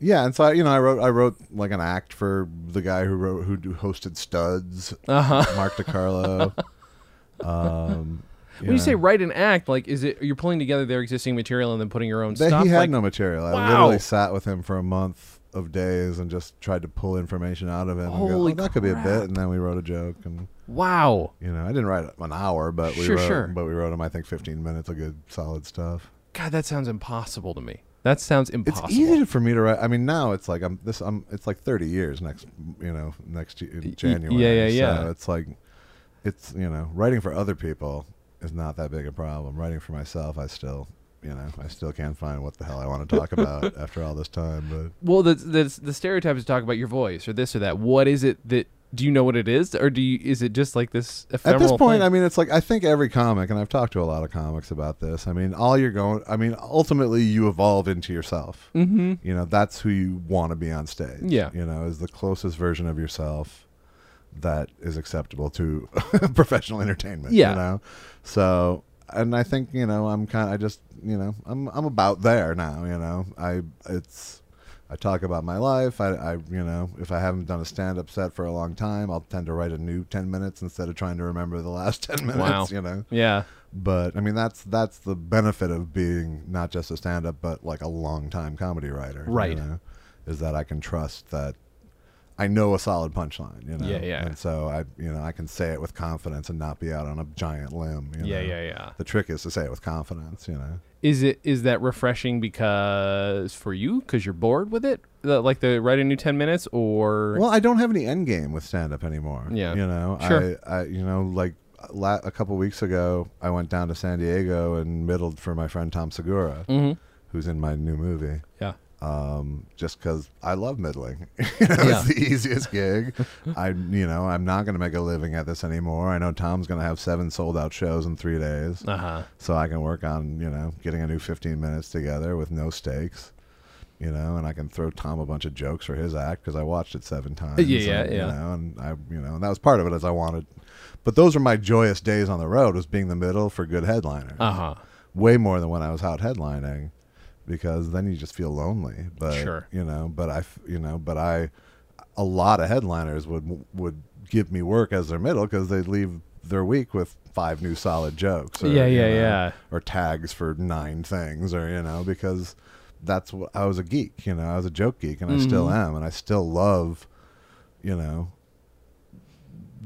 yeah, and so I, you know, I wrote I wrote like an act for the guy who wrote who do- hosted Studs, uh huh. Mark DeCarlo. (laughs) um, (laughs) When you say write an act, like, is it you're pulling together their existing material and then putting your own That stuff? he had like, no material. I Wow. literally sat with him for a month of days and just tried to pull information out of him. and go, Holy "Oh, that could be a bit, and then we wrote a joke, and wow. you know, I didn't write an hour, but we Sure, wrote, sure. but we wrote him, I think, fifteen minutes of good, solid stuff. God, that sounds impossible to me. That sounds impossible. It's easy for me to write. I mean, now it's like I'm this. I'm. It's like 30 years next. You know, next in January. yeah, yeah, So yeah. it's like, it's you know, writing for other people is not that big a problem. Writing for myself, I still, you know, I still can't find what the hell I want to talk about (laughs) after all this time. But Well, the, the the stereotype is talk about your voice or this or that. What is it that do you know what it is, or do you is it just like this ephemeral at this point, thing? I mean, it's like I think every comic, and I've talked to a lot of comics about this. I mean, all you're going. I mean, ultimately, you evolve into yourself. mm-hmm. you know that's who you want to be on stage Yeah. you know is the closest version of yourself that is acceptable to (laughs) professional entertainment Yeah. you know so and I think you know I'm kinda I just you know I'm I'm about there now. You know I it's I talk about my life. I, I you know if I haven't done a stand up set for a long time, I'll tend to write a new ten minutes instead of trying to remember the last (laughs) ten minutes. Wow. You know. Yeah. But I mean that's that's the benefit of being not just a stand up but like a long time comedy writer. Right. you know, is that I can trust that I know a solid punchline, you know. Yeah, yeah. And so I you know, I can say it with confidence and not be out on a giant limb. You Yeah, know? yeah, yeah. The trick is to say it with confidence, you know. Is it is that refreshing because for you because you're bored with it, The- like the writing new ten minutes, or Well, I don't have any end game with stand up anymore. Yeah. You know, Sure. I, I you know, like la- a couple weeks ago, I went down to San Diego and middled for my friend Tom Segura, Mhm. who's in my new movie. yeah, um, just because I love middling. (laughs) you know, Yeah. It's the easiest gig. I, you know, I'm not going to make a living at this anymore. I know Tom's going to have seven sold out shows in three days, uh huh, so I can work on, you know, getting a new 15 minutes together with no stakes. You know, and I can throw Tom a bunch of jokes for his act because I watched it seven times. Yeah, yeah, and, yeah. You know, and I, you know, and that was part of it as I wanted. But those were my joyous days on the road was being the middle for good headliners uh huh. way more than when I was out headlining because then you just feel lonely. But Sure. you know, but I, you know, but I, a lot of headliners would would give me work as their middle because they'd leave their week with five new solid jokes. Or, Yeah, you yeah, know, yeah. Or tags for nine things, or you know, because that's what I was a geek. You know, I was a joke geek, and I still Mhm. am, and I still love, you know.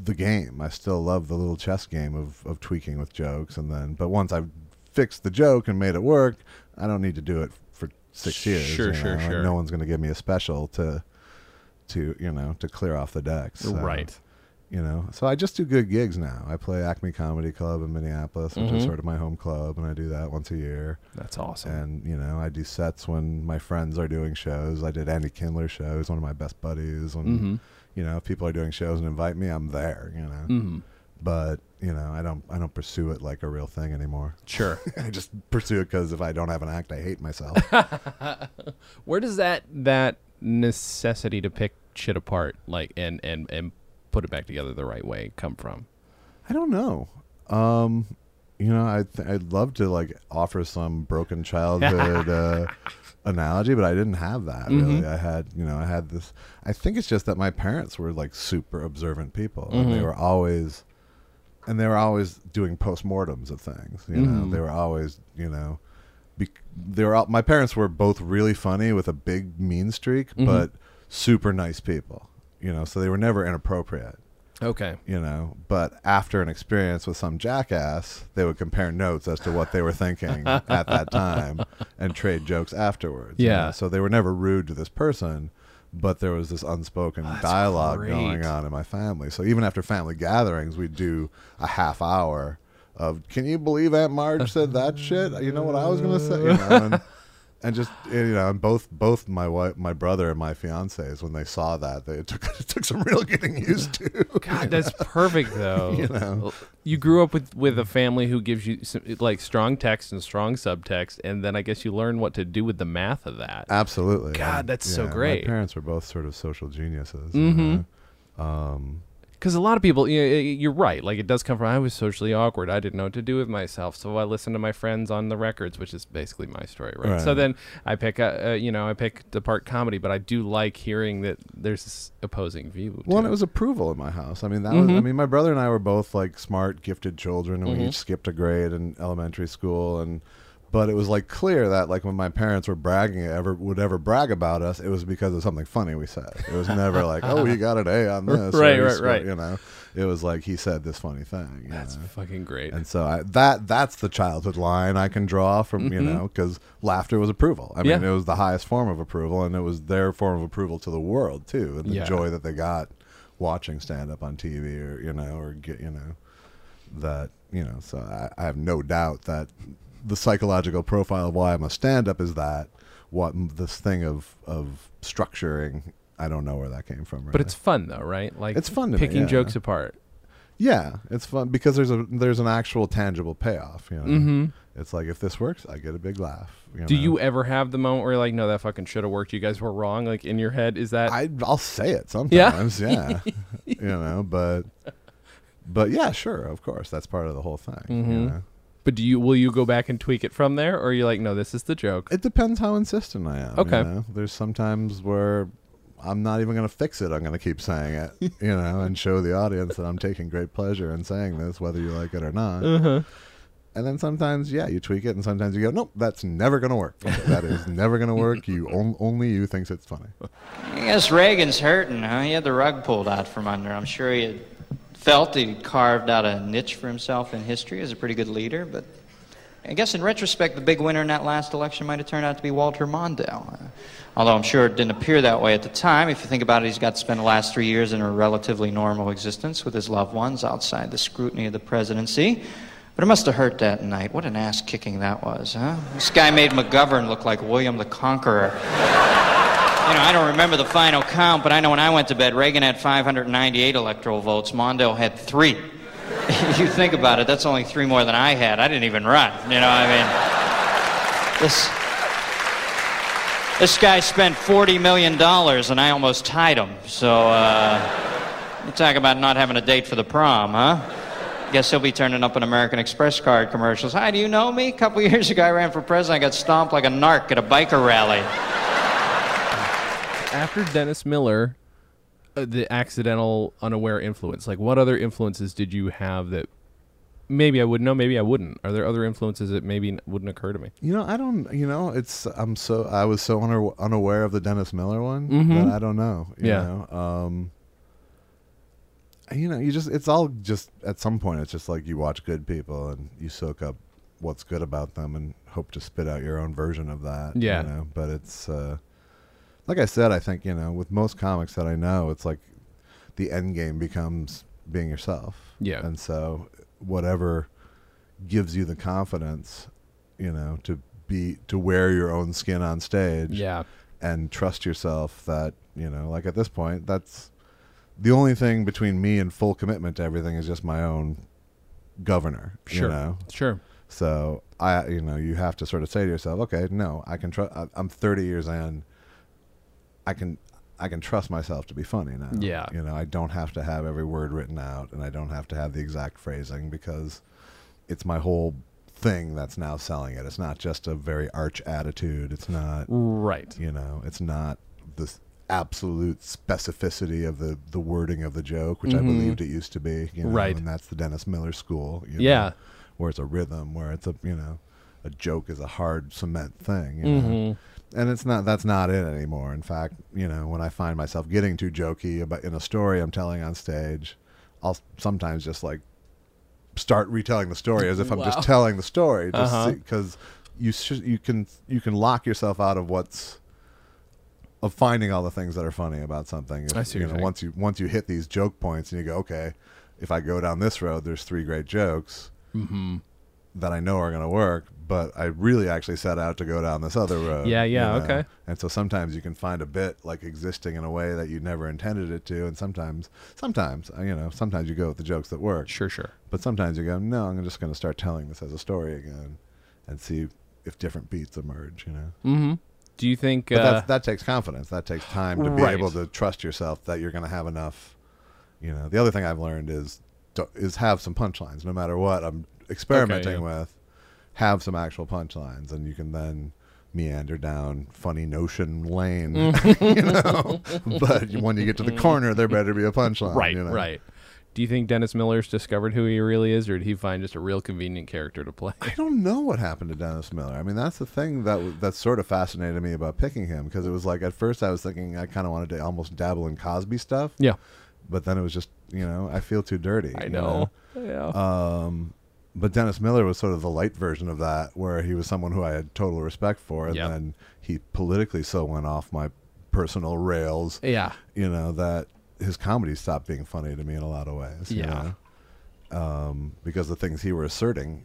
The game, I still love the little chess game of, of tweaking with jokes, and then, but once I've fixed the joke and made it work, I don't need to do it for six years. Sure, sure, know, sure. No one's going to give me a special to, to you know, to clear off the decks. so, right. You know, so I just do good gigs now. I play Acme Comedy Club in Minneapolis, which Mhm. is sort of my home club, and I do that once a year. That's awesome. And you know, I do sets when my friends are doing shows. I did Andy Kindler shows, one of my best buddies. When mm-hmm. you know, if people are doing shows and invite me, I'm there. You know, Mm-hmm. But you know, I don't I don't pursue it like a real thing anymore. Sure. (laughs) I just pursue it because if I don't have an act, I hate myself. (laughs) Where does that that necessity to pick shit apart, like and and and put it back together the right way, come from? I don't know. Um, you know, I th- I'd love to like offer some broken childhood uh, (laughs) analogy, but I didn't have that really. Mhm. I had, you know, I had this. I think it's just that my parents were like super observant people, and they were always, and they were always doing postmortems of things. You know, Mhm. they were always, you know. Be- they were all, my parents were both really funny with a big mean streak, Mhm. but super nice people. You know, so they were never inappropriate Okay. you know but after an experience with some jackass they would compare notes as to what they were thinking (laughs) at that time and trade jokes afterwards you Yeah. know? so they were never rude to this person but there was this unspoken oh, That's dialogue great. going on in my family. So even after family gatherings we'd do a half hour of can you believe aunt marge said that shit? You know what i was going to say? You know and, just you know, and both both my wife, my brother, and my fiancés, when they saw that, they it took (laughs) it took some real getting used to. God, that's perfect though. (laughs) You know. You grew up with with a family who gives you some, like strong text and strong subtext, and then I guess you learn what to do with the math of that. Absolutely. God, that's so great. My parents were both sort of social geniuses. you Mhm. know. Um, Because a lot of people, you know, you're right. Like it does come from. I was socially awkward. I didn't know what to do with myself, so I listened to my friends on the records, which is basically my story, right? Right. So then I pick, a, uh, you know, I pick the part comedy, but I do like hearing that there's this opposing view. well, and to it was approval in my house. I mean, that was. I Mhm. mean, my brother and I were both like smart, gifted children, and we Mhm. each skipped a grade in elementary school, and. But it was like clear that like when my parents were bragging ever would ever brag about us, it was because of something funny we said. It was never like, oh, you got an A on this, (laughs) Right, right, right. You know, it was like he said this funny thing. That's know? fucking great. And so I, that that's the childhood line I can draw from you Mhm. know because laughter was approval. I mean, Yeah. it was the highest form of approval, and it was their form of approval to the world too, and the Yeah. joy that they got watching stand up on TV or you know or get you know that you know. So I, I have no doubt that the psychological profile of why I'm a stand up is that what this thing of of structuring. I don't know where that came from. But it's fun though, right? Like It's fun to me, picking yeah. jokes apart. yeah, it's fun because there's a there's an actual tangible payoff. You know, Mm-hmm. it's like if this works, I get a big laugh. You Do know? you ever have the moment where you're like, no, that fucking should have worked. You guys were wrong. Like in your head, is that? I I'll say it (laughs) sometimes. Yeah, you know, but but yeah, sure, of course, that's part of the whole thing. You Mhm. know? But do you will you go back and tweak it from there, or are you like, no, this is the joke? It depends how insistent I am. Okay. You know? There's sometimes where I'm not even going to fix it. I'm going to keep saying it, (laughs) you know, and show the audience that I'm taking great pleasure in saying this, whether you like it or not. Uh-huh. And then sometimes, yeah, you tweak it, and sometimes you go, nope, that's never going to work. that is never going to work. You (laughs) on, only you thinks it's funny. I guess Reagan's hurting, huh? He had the rug pulled out from under. I'm sure he had felt he carved out a niche for himself in history as a pretty good leader, but I guess in retrospect, the big winner in that last election might have turned out to be Walter Mondale. Uh, although I'm sure it didn't appear that way at the time. If you think about it, he's got to spend the last three years in a relatively normal existence with his loved ones outside the scrutiny of the presidency. But it must have hurt that night. What an ass kicking that was, huh? This guy made McGovern look like William the Conqueror. You know, I don't remember the final count, but I know when I went to bed, Reagan had 598 electoral votes. Mondale had three. (laughs) you think about it, that's only three more than I had. I didn't even run. You know, I mean, this this guy spent 40 million dollars, and I almost tied him. So, uh, you talk about not having a date for the prom, huh? Guess he'll be turning up in American Express card commercials. Hi, do you know me? A couple (laughs) years ago, I ran for president. I got stomped like a narc at a biker rally. After Dennis Miller, uh, the accidental, unaware influence. Like, what other influences did you have that maybe I would know, maybe I wouldn't? Are there other influences that maybe n- wouldn't occur to me? You know, I don't. You know, it's I'm so I was so una- unaware of the Dennis Miller one Mhm. that I don't know. You Yeah. Know? Um. You know, you just it's all just at some point it's just like you watch good people and you soak up what's good about them and hope to spit out your own version of that. Yeah. You know, but it's uh, like I said. I think you know with most comics that I know, it's like the end game becomes being yourself. Yeah. And so whatever gives you the confidence, you know, to be to wear your own skin on stage Yeah. and trust yourself that, you know, like at this point, that's the only thing between me and full commitment to everything is just my own governor. Sure. You know? Sure. So I, you know, you have to sort of say to yourself, okay, no, I can trust. I'm 30 years in. I can, I can trust myself to be funny now. Yeah. You know, I don't have to have every word written out, and I don't have to have the exact phrasing because it's my whole thing that's now selling it. It's not just a very arch attitude. It's not, Right. you know, it's not this absolute specificity of the the wording of the joke, which I Mhm. believed it used to be. You know, Right. And that's the Dennis Miller school. You know, Yeah. where it's a rhythm, where it's a you know, a joke is a hard cement thing. You know? And it's not that's not it anymore. In fact, you know, when I find myself getting too jokey about in a story I'm telling on stage, I'll sometimes just like start retelling the story as if I'm Wow. just telling the story, just Uh-huh. because you sh- you can you can lock yourself out of what's of finding all the things that are funny about something. If, I see you know, once you once you hit these joke points and you go, okay, if I go down this road, there's three great jokes hmm that I know are going to work, but I really actually set out to go down this other road. Yeah, you yeah, know? okay. And so sometimes you can find a bit like existing in a way that you never intended it to, and sometimes, sometimes uh, you know, sometimes you go with the jokes that work, Sure. Sure. but sometimes you go, no, I'm just going to start telling this as a story again, and see if different beats emerge. You know, Mm-hmm. Do you think? uh, that takes confidence. That takes time to be Right. able to trust yourself that you're going to have enough. You know, the other thing I've learned is is have some punchlines, no matter what I'm experimenting yeah. with. Have some actual punchlines, and you can then meander down funny notion lane. (laughs) you know, (laughs) but when you get to the corner, there better be a punchline. right. you know? Right. Do you think Dennis Miller's discovered who he really is, or did he find just a real convenient character to play? I don't know what happened to Dennis Miller. I mean, that's the thing that that sort of fascinated me about picking him because it was like at first I was thinking I kind of wanted to almost dabble in Cosby stuff, Yeah. but then it was just you know I feel too dirty. I you know. Yeah. Um, but Dennis Miller was sort of the light version of that, where he was someone who I had total respect for, and Yep. then he politically so went off my personal rails, yeah. you know, that his comedy stopped being funny to me in a lot of ways. Yeah. Um, because the things he were asserting,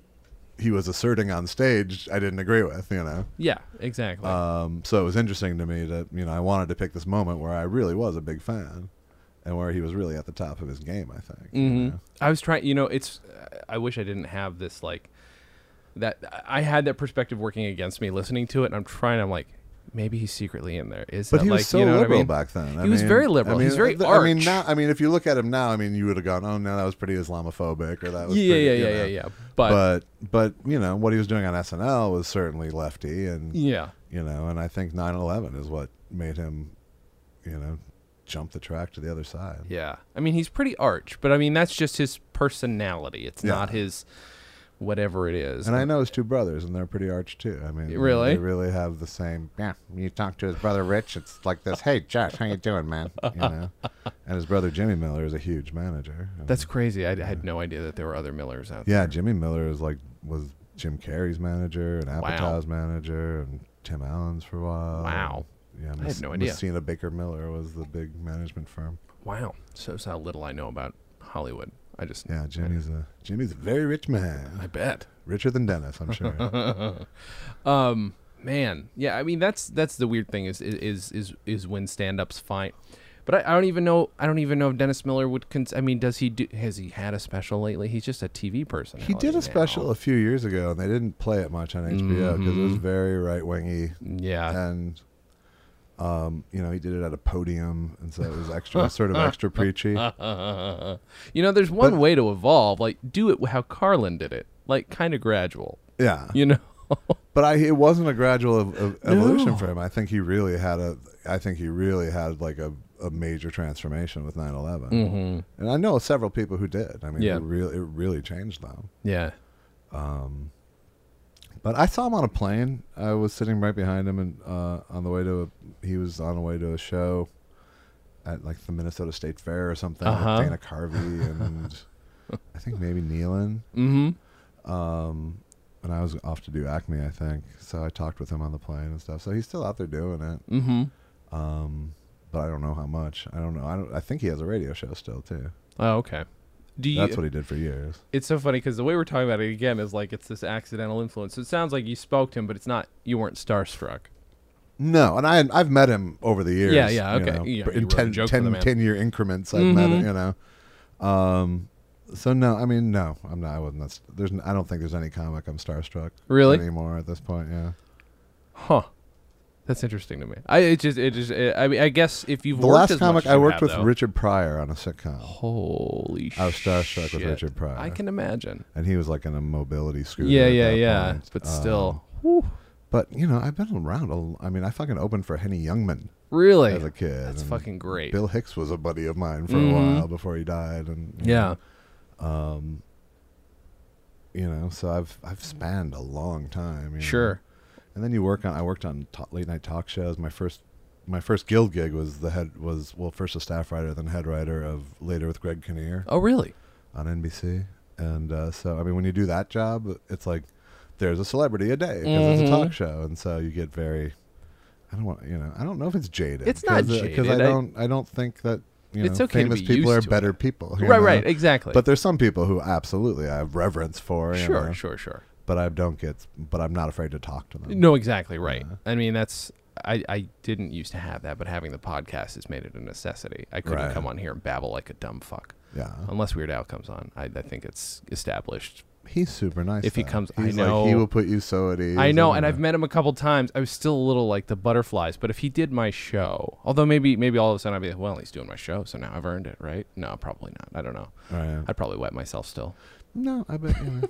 he was asserting on stage, I didn't agree with, you know. Yeah. Exactly. Um, so it was interesting to me that you know I wanted to pick this moment where I really was a big fan, and where he was really at the top of his game. I think. you hmm know. I was trying. You know, it's. I wish I didn't have this like. That I had that perspective working against me listening to it, and I'm trying. I'm like, maybe he's secretly in there. Is But that he was like so you know what I liberal mean? back then. I He was mean- very liberal. I mean, He's very th- I mean, now, I mean, if you look at him now, I mean, you would have gone, "Oh no, that was pretty Islamophobic," or that was Yeah, pretty, yeah, you yeah, know. yeah, yeah. But, But but you know what he was doing on SNL was certainly lefty, and yeah, you know, and I think 9/11 is what made him, you know, jump the track to the other side. yeah. I mean, he's pretty arch, but I mean that's just his personality. It's Yeah. not his whatever it is. And I know his two brothers, and they're pretty arch too. I mean, Really? they really have the same. Yeah, you talk to his brother Rich, it's like this. Hey, Josh, how you doing, man? You (laughs) know, and his brother Jimmy Miller is a huge manager. and- That's crazy. I, I had no idea that there were other Millers out yeah. there. Yeah, Jimmy Miller is like was Jim Carrey's manager and Wow. Apatow's manager and Tim Allen's for a while. Wow. Yeah, I had no idea. Messina Baker Miller was the big management firm. Wow. Shows how little I know about Hollywood. I just Yeah, Jimmy's a Jimmy's a very rich man, I bet. richer than Dennis, I'm sure. (laughs) Um, man, yeah. I mean, that's that's the weird thing is is is is when stand-ups fight. But I, I don't even know. I don't even know if Dennis Miller would. Cons- I mean, does he do? Has he had a special lately? He's just a TV person. he did a special a few years ago, and they didn't play it much on HBO because it was very right wingy Yeah. and. Um, you know, he did it at a podium, and so it was extra, sort of extra preachy. (laughs) you know, there's one But- way to evolve. Like, do it how Carlin did it. Like, kind of gradual. Yeah, You know. (laughs) But I, it wasn't a gradual ev- evolution No. for him. I think he really had a. I think he really had like a, a major transformation with 9/11. mm-hmm. And I know several people who did. I mean, Yeah. it really, it really changed them. Yeah. Um, but I saw him on a plane. I was sitting right behind him, and uh, on the way to, a, he was on the way to a show at like the Minnesota State Fair or something. with Uh-huh. Dana Carvey and I think maybe Nealon. (laughs) Mm-hmm. Um, and I was off to do Acme, I think. So I talked with him on the plane and stuff. So he's still out there doing it. Mm-hmm. Um, but I don't know how much. I don't know. I don't. I think he has a radio show still too. Oh, okay. Do you? That's what he did for years. it's so funny because the way we're talking about it again is like it's this accidental influence. So it sounds like you spoke to him, but it's not. You weren't starstruck. No, and I I've met him over the years. Yeah, yeah, you okay. know, Yeah, in you wrote a 10, joke for the 10, 10 year increments. I've met him. Mhm. You know. Um, so no, I mean no, I'm not. I wasn't. There's. I don't think there's any comic I'm starstruck Really? anymore at this point. Yeah. Huh. That's interesting to me. I it just it just it, I mean I guess if you've The worked last as comic much as I you worked have, with though- Richard Pryor on a sitcom, Holy shit! I was starstruck with. Richard Pryor. I can imagine. and he was like in a mobility scooter. Yeah, at yeah, that yeah. point. But Um, still, Whew. But you know, I've been around. A, l- I mean, I fucking opened for Henny Youngman really, as a kid. that's and fucking great. Bill Hicks was a buddy of mine for Mhm. a while before he died, and you yeah, know, um, you know, so I've I've spanned a long time. you know. sure. And then you work on. I worked on ta- late night talk shows. My first. My first guild gig was the head was well first a staff writer then head writer of Later with Greg Kinnear Oh, really? on NBC. And uh, so, I mean, when you do that job, it's like there's a celebrity a day because it's a talk show, and so you get very. I don't want you know. I don't know if it's jaded. It's not because jaded. I I- don't. I, don't think that you know It's okay famous people are better it. people. Right, know? right, exactly. But there's some people who absolutely I have reverence for. sure, know, sure, sure. But I don't get. But I'm not afraid to talk to them. No, exactly right. Yeah. I mean, that's I, I didn't used to have that, but having the podcast has made it a necessity. I couldn't Right. come on here and babble like a dumb fuck Yeah. unless Weird Al comes on. I, I think it's established. He's super nice. If he though. comes- I know. Like, he will put you so at ease. I know, and I've met him a couple times. I was still a little like the butterflies, but if he did my show, although maybe maybe all of a sudden I'd be like, well, he's doing my show, so now I've earned it, right? No, probably not. I don't know. Right. I'd probably wet myself still. No, I bet. You (laughs) know.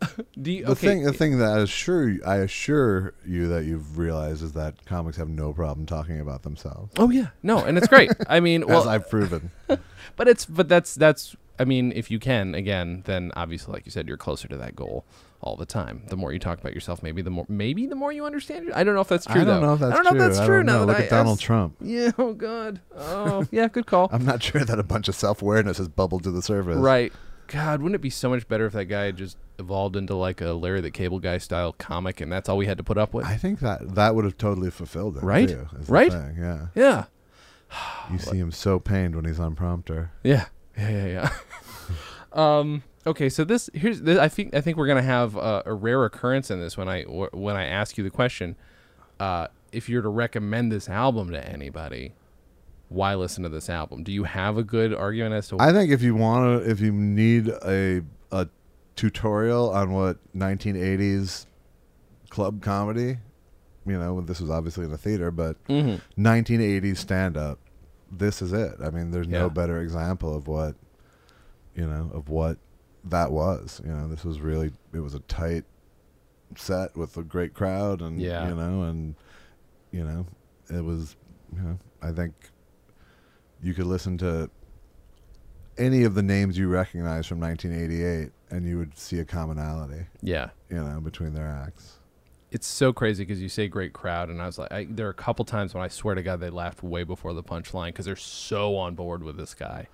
(laughs) Do you, The okay, thing, the eh, thing that I assure you, I assure you that you've realized is that comics have no problem talking about themselves, Oh yeah, no, and it's great. I (laughs) mean, as I've proven. (laughs) but it's but that's that's. I mean, if you can again, then obviously, like you said, you're closer to that goal all the time. The more you talk about yourself, maybe the more maybe the more you understand. It. I don't know if that's true. I don't though. know if that's true. I don't know if that's true. Now Look I at Donald asked- Trump. Yeah. Oh God. Oh yeah. Good call. I'm not sure that a bunch of self awareness has bubbled to the surface. Right. God, wouldn't it be so much better if that guy had just evolved into like a Larry the Cable Guy style comic, and that's all we had to put up with? I think that that would have totally fulfilled it. Right? too, Right? Yeah. yeah. You see him so pained when he's on prompter. Yeah, yeah, yeah, yeah. (laughs) um. Okay, so this here's this, I think I think we're gonna have uh, a rare occurrence in this when I when I ask you the question, uh, if you're to recommend this album to anybody, why listen to this album? Do you have a good argument as to? I think if you want to, if you need a a tutorial on what 1980s club comedy you know, this was obviously in a theater, but Mhm. 1980s stand up. This is it. I mean, there's Yeah. no better example of what, you know, of what that was. You know, this was really it was a tight set with a great crowd, and Yeah. you know, and you know, it was. You know, I think you could listen to any of the names you recognize from 1988, and you would see a commonality. Yeah. You know, between their acts. It's so crazy because you say great crowd, and I was like, I, there are a couple times when I swear to God they laughed way before the punchline because they're so on board with this guy.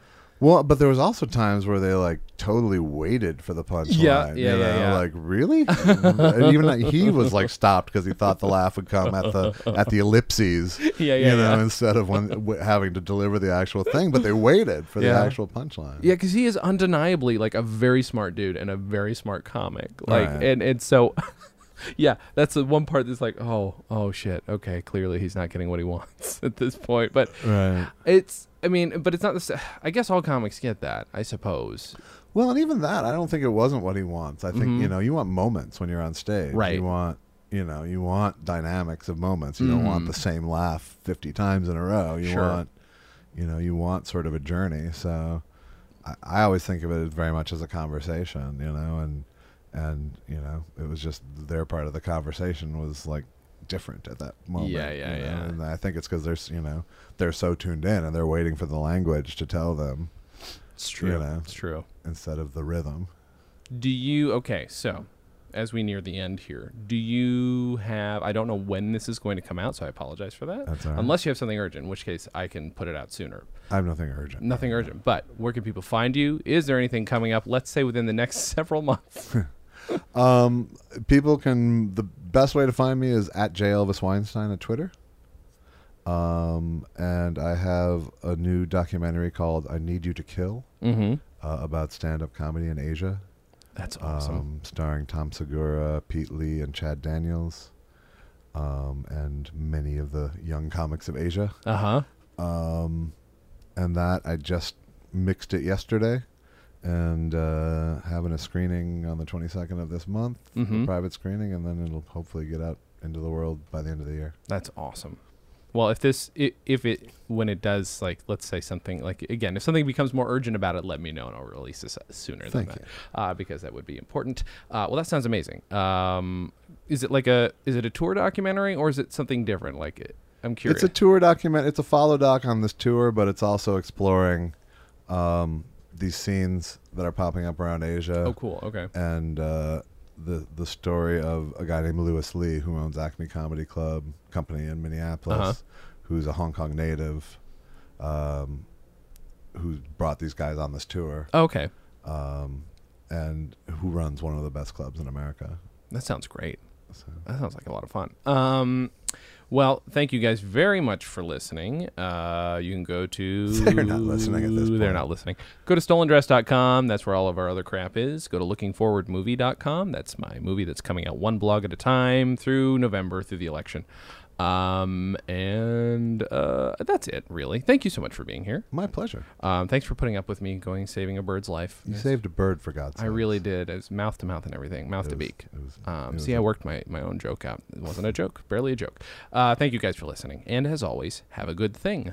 Well, but there was also times where they like totally waited for the punchline. Yeah, you yeah, yeah, know, yeah. Like really? and even that he was like stopped because he thought the laugh would come at the at the ellipses. (laughs) Yeah, yeah, You know, yeah. instead of when w- having to deliver the actual thing, but they waited for Yeah. the actual punchline. Yeah, because he is undeniably like a very smart dude and a very smart comic. Like, Right. and and so, (laughs) yeah, that's the one part that's like, oh, oh shit. Okay, clearly he's not getting what he (laughs) wants at this point. But Right. it's, I mean, but it's not the. I guess all comics get that, I suppose. Well, and even that, I don't think it wasn't what he wants. I think Mhm. you know, you want moments when you're on stage. Right. You want you know, you want dynamics of moments. You don't want Mm. the same laugh fifty times in a row. You Sure. want you know, you want sort of a journey. So I, I always think of it very much as a conversation, you know, and and you know, it was just their part of the conversation was like different at that moment. Yeah, yeah, you know, yeah. And I think it's because they're you know they're so tuned in and they're waiting for the language to tell them It's true. You know. It's true. instead of the rhythm. Do you okay? So, as we near the end here, do you have? I don't know when this is going to come out, so I apologize for that. That's all right. Unless you have something urgent, in which case I can put it out sooner. I have nothing urgent. Nothing urgent. But where can people find you? Is there anything coming up? Let's say within the next (laughs) several months. (laughs) Um, people can. The best way to find me is at J Elvis Weinstein at Twitter. Um, and I have a new documentary called "I Need You to Kill" mm-hmm. uh, about stand-up comedy in Asia, That's awesome. um, starring Tom Segura, Pete Lee, and Chad Daniels, um, and many of the young comics of Asia. Uh huh. Um, and that I just mixed it yesterday, and uh, having a screening on the 22nd of this month, Mhm. a private screening, and then it'll hopefully get out into the world by the end of the year. That's awesome. Well, if this, if it, when it does, like, let's say something, like, again, if something becomes more urgent about it, let me know and I'll release this sooner Thank than that, uh, because that would be important. Uh, well, that sounds amazing. Um, is it like a, is it a tour documentary or is it something different? Like, it, I'm curious. It's a tour document. It's a follow doc on this tour, but it's also exploring um, these scenes that are popping up around Asia. oh, cool. Okay. and uh, the the story of a guy named Louis Lee who owns Acme Comedy Club company in Minneapolis, Uh-huh. who's a Hong Kong native, um, who brought these guys on this tour, Okay. um, and who runs one of the best clubs in America. That sounds great. So, That sounds like a lot of fun. Um, well, thank you guys very much for listening. Uh, you can go to. (laughs) They're not listening at this point. They're not listening. Go to stolendress.com. That's where all of our other crap is. Go to lookingforwardmovie.com. That's my movie that's coming out one blog at a time through November through the election. Um, and uh, that's it, really. Thank you so much for being here. my pleasure. Um, thanks for putting up with me going saving a bird's life. You saved a bird for God's sake. I really did. It was mouth to mouth and everything, mouth to was- beak. it was- Um, it was see, a- I worked my, my own joke out. It wasn't a joke, barely a joke. Uh, thank you guys for listening. And as always, have a good thing.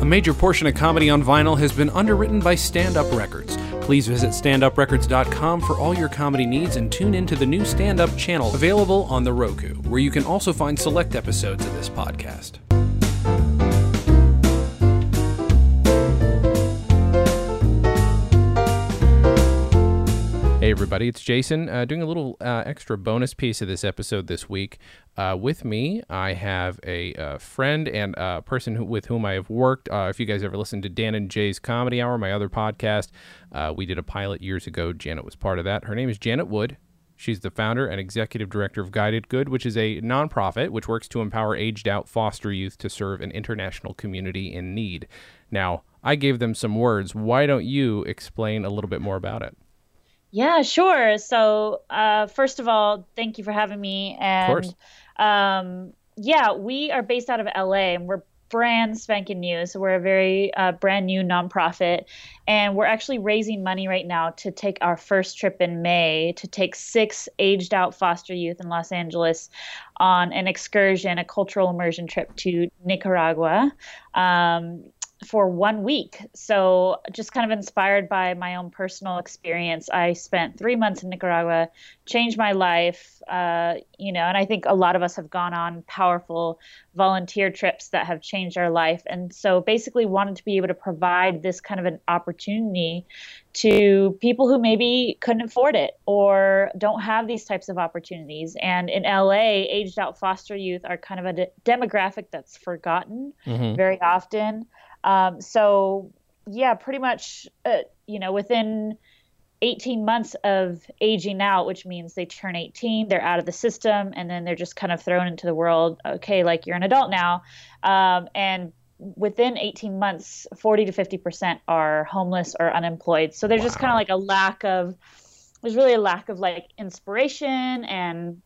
A major portion of Comedy on Vinyl has been underwritten by Stand Up Records. Please visit standuprecords.com for all your comedy needs and tune into the new Stand Up channel available on the Roku, where you can also find select episodes of this podcast. Hey, everybody, it's Jason uh, doing a little uh, extra bonus piece of this episode this week. Uh, with me, I have a uh, friend and a person who, with whom I have worked. Uh, if you guys ever listened to Dan and Jay's Comedy Hour, my other podcast, uh, we did a pilot years ago. Janet was part of that. Her name is Janet Wood. She's the founder and executive director of Guided Good, which is a nonprofit which works to empower aged out foster youth to serve an international community in need. Now, I gave them some words. Why don't you explain a little bit more about it? Yeah, sure. So, uh, first of all, thank you for having me. And Of course. Um, yeah, we are based out of LA and we're brand spanking new. So we're a very uh, brand new nonprofit, and we're actually raising money right now to take our first trip in May to take six aged out foster youth in Los Angeles on an excursion, a cultural immersion trip to Nicaragua. Um, for one week. So, just kind of inspired by my own personal experience, I spent three months in Nicaragua, changed my life, uh, you know, and I think a lot of us have gone on powerful volunteer trips that have changed our life. And so, basically, wanted to be able to provide this kind of an opportunity to people who maybe couldn't afford it or don't have these types of opportunities. And in LA, aged out foster youth are kind of a de- demographic that's forgotten very often. Um, so yeah, pretty much, uh, you know, within 18 months of aging out, which means they turn 18, they're out of the system, and then they're just kind of thrown into the world. Okay, like you're an adult now, um, and within 18 months, 40 to 50 percent are homeless or unemployed. So there's just kind of like a lack of, there's really a lack of like inspiration and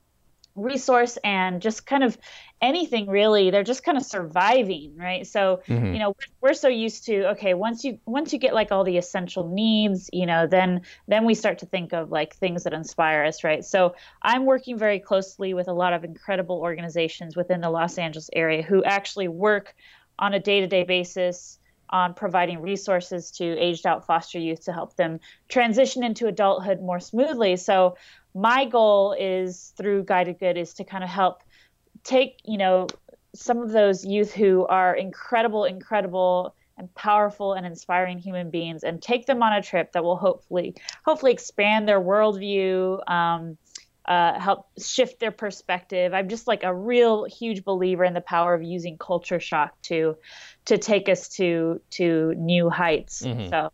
resource and just kind of anything really they're just kind of surviving right? So mm-hmm. you know we're, we're so used to okay once you once you get like all the essential needs you know then then we start to think of like things that inspire us right? So i'm working very closely with a lot of incredible organizations within the los angeles area who actually work on a day-to-day basis on providing resources to aged out foster youth to help them transition into adulthood more smoothly. So my goal is through guided good is to kind of help take you know some of those youth who are incredible incredible and powerful and inspiring human beings and take them on a trip that will hopefully hopefully expand their worldview um, uh, help shift their perspective. I'm just like a real huge believer in the power of using culture shock to to take us to to new heights. So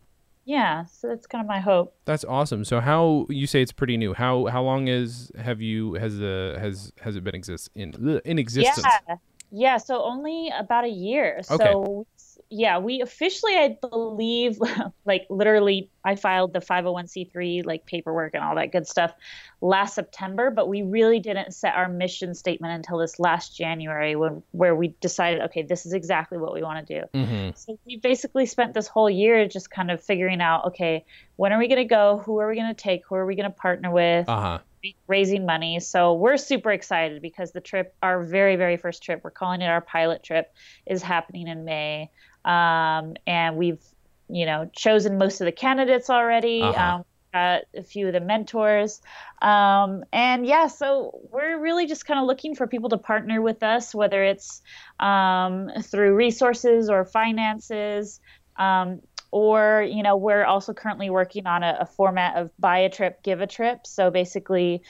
yeah so that's kind of my hope That's awesome. So how you say it's pretty new? How how long is have you has the has has it been exist in in existence? Yeah, yeah. So only about a year. Okay. So yeah, we officially, I believe, (laughs) like literally, I filed the 501c3 like paperwork and all that good stuff last September, but we really didn't set our mission statement until this last January when where we decided, okay, this is exactly what we want to do. Mm-hmm. So we basically spent this whole year just kind of figuring out, okay, when are we going to go? Who are we going to take? Who are we going to partner with? Uh huh. raising money. So we're super excited because the trip, our very, very first trip, we're calling it our pilot trip, is happening in May. Um, and we've, you know, chosen most of the candidates already. Uh-huh. Um, got a few of the mentors. Um, and yeah, so we're really just kind of looking for people to partner with us, whether it's um, through resources or finances. Um, or you know we're also currently working on a, a format of buy a trip give a trip so basically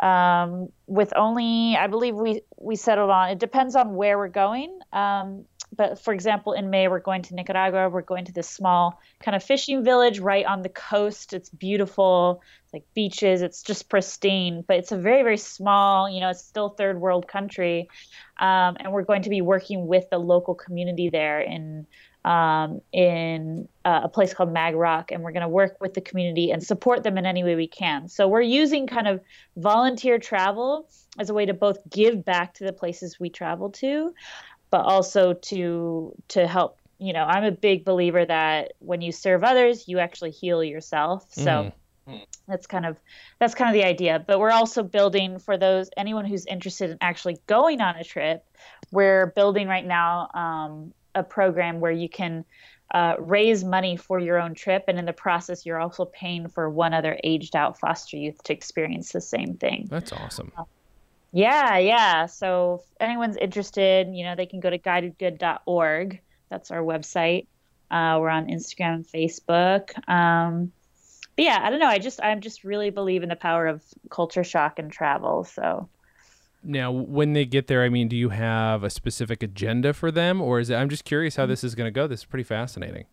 um, with only i believe we we settled on it depends on where we're going um, but for example in may we're going to nicaragua we're going to this small kind of fishing village right on the coast it's beautiful it's like beaches it's just pristine but it's a very very small you know it's still third world country um, and we're going to be working with the local community there in um, in uh, a place called Mag Rock, and we're going to work with the community and support them in any way we can. So we're using kind of volunteer travel as a way to both give back to the places we travel to, but also to to help. You know, I'm a big believer that when you serve others, you actually heal yourself. So that's kind of that's kind of the idea but we're also building for those anyone who's interested in actually going on a trip we're building right now um, a program where you can uh, raise money for your own trip and in the process you're also paying for one other aged out foster youth to experience the same thing That's awesome. Yeah yeah so if anyone's interested you know they can go to guidedgood.org that's our website uh, we're on instagram and facebook um, but yeah i don't know i just i just really believe in the power of culture shock and travel so Now, when they get there, I mean, do you have a specific agenda for them, or is it? I'm just curious how this is going to go. This is pretty fascinating.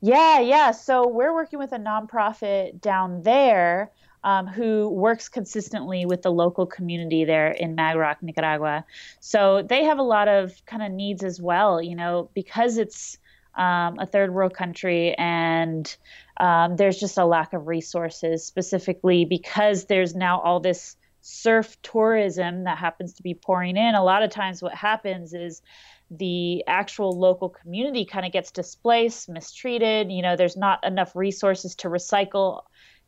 Yeah, yeah. So we're working with a nonprofit down there um, who works consistently with the local community there in Magroc, Nicaragua. So they have a lot of kind of needs as well, you know, because it's um, a third world country and um, there's just a lack of resources, specifically because there's now all this surf tourism that happens to be pouring in. A lot of times, what happens is the actual local community kind of gets displaced, mistreated. You know, there's not enough resources to recycle,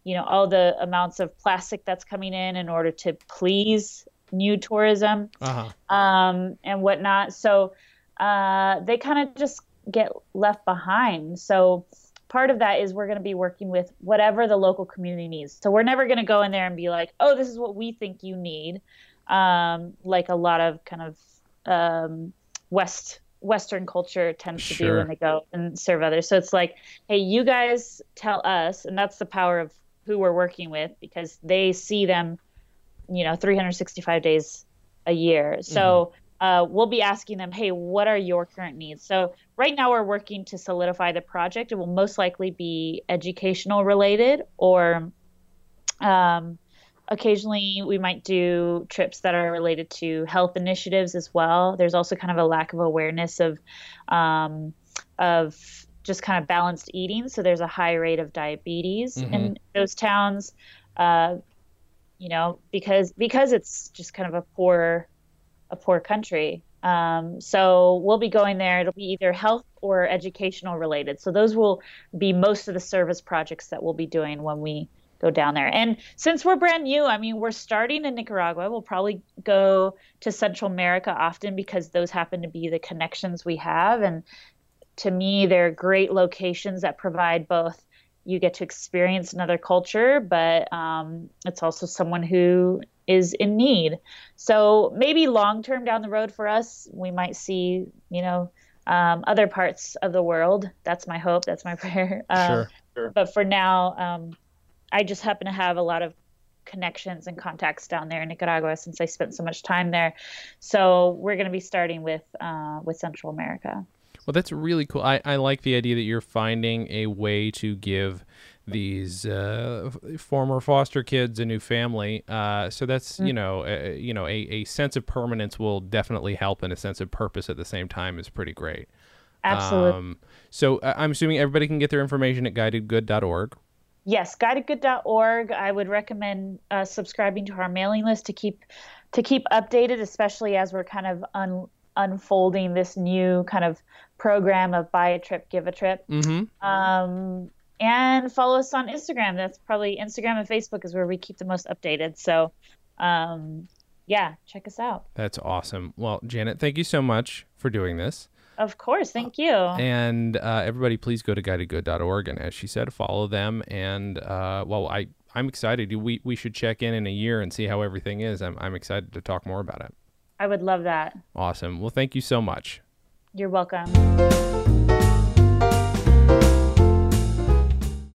you know, all the amounts of plastic that's coming in in order to please new tourism Uh-huh. um, and whatnot. So uh, they kind of just get left behind. So part of that is we're going to be working with whatever the local community needs. So we're never going to go in there and be like, oh, this is what we think you need, um, like a lot of kind of um, West Western culture tends to do Sure. when they go and serve others. So it's like, hey, you guys tell us, and that's the power of who we're working with because they see them, you know, 365 days a year. So uh, we'll be asking them, hey, what are your current needs? So right now we're working to solidify the project. It will most likely be educational related or um, occasionally we might do trips that are related to health initiatives as well. There's also kind of a lack of awareness of um, of just kind of balanced eating. So there's a high rate of diabetes in those towns. Uh, you know, because because it's just kind of a poor a poor country. Um, so we'll be going there. It'll be either health or educational related. So those will be most of the service projects that we'll be doing when we go down there. And since we're brand new, I mean, we're starting in Nicaragua. We'll probably go to Central America often because those happen to be the connections we have. And to me, they're great locations that provide both you get to experience another culture, but um, it's also someone who is in need. So maybe long term down the road for us, we might see, you know, um, other parts of the world. That's my hope. That's my (laughs) prayer. Um, Sure. But for now, um, I just happen to have a lot of connections and contacts down there in Nicaragua since I spent so much time there. So we're going to be starting with uh, with Central America. Well, that's really cool. I, I like the idea that you're finding a way to give these uh, former foster kids a new family. Uh, so that's you know uh, you know a, a sense of permanence will definitely help, and a sense of purpose at the same time is pretty great. Absolutely. Um, so uh, I'm assuming everybody can get their information at guidedgood.org. Yes, guidedgood.org. I would recommend uh, subscribing to our mailing list to keep to keep updated, especially as we're kind of un, unfolding this new kind of program of buy a trip, give a trip. Mm-hmm. Um, and follow us on Instagram. That's probably Instagram and Facebook is where we keep the most updated. So, um, yeah, check us out. That's awesome. Well, Janet, thank you so much for doing this. Of course, thank you. And uh, everybody, please go to guidedgood.org. And as she said, follow them. And uh, well, I I'm excited. We we should check in in a year and see how everything is. I'm I'm excited to talk more about it. I would love that. Awesome. Well, thank you so much. You're welcome.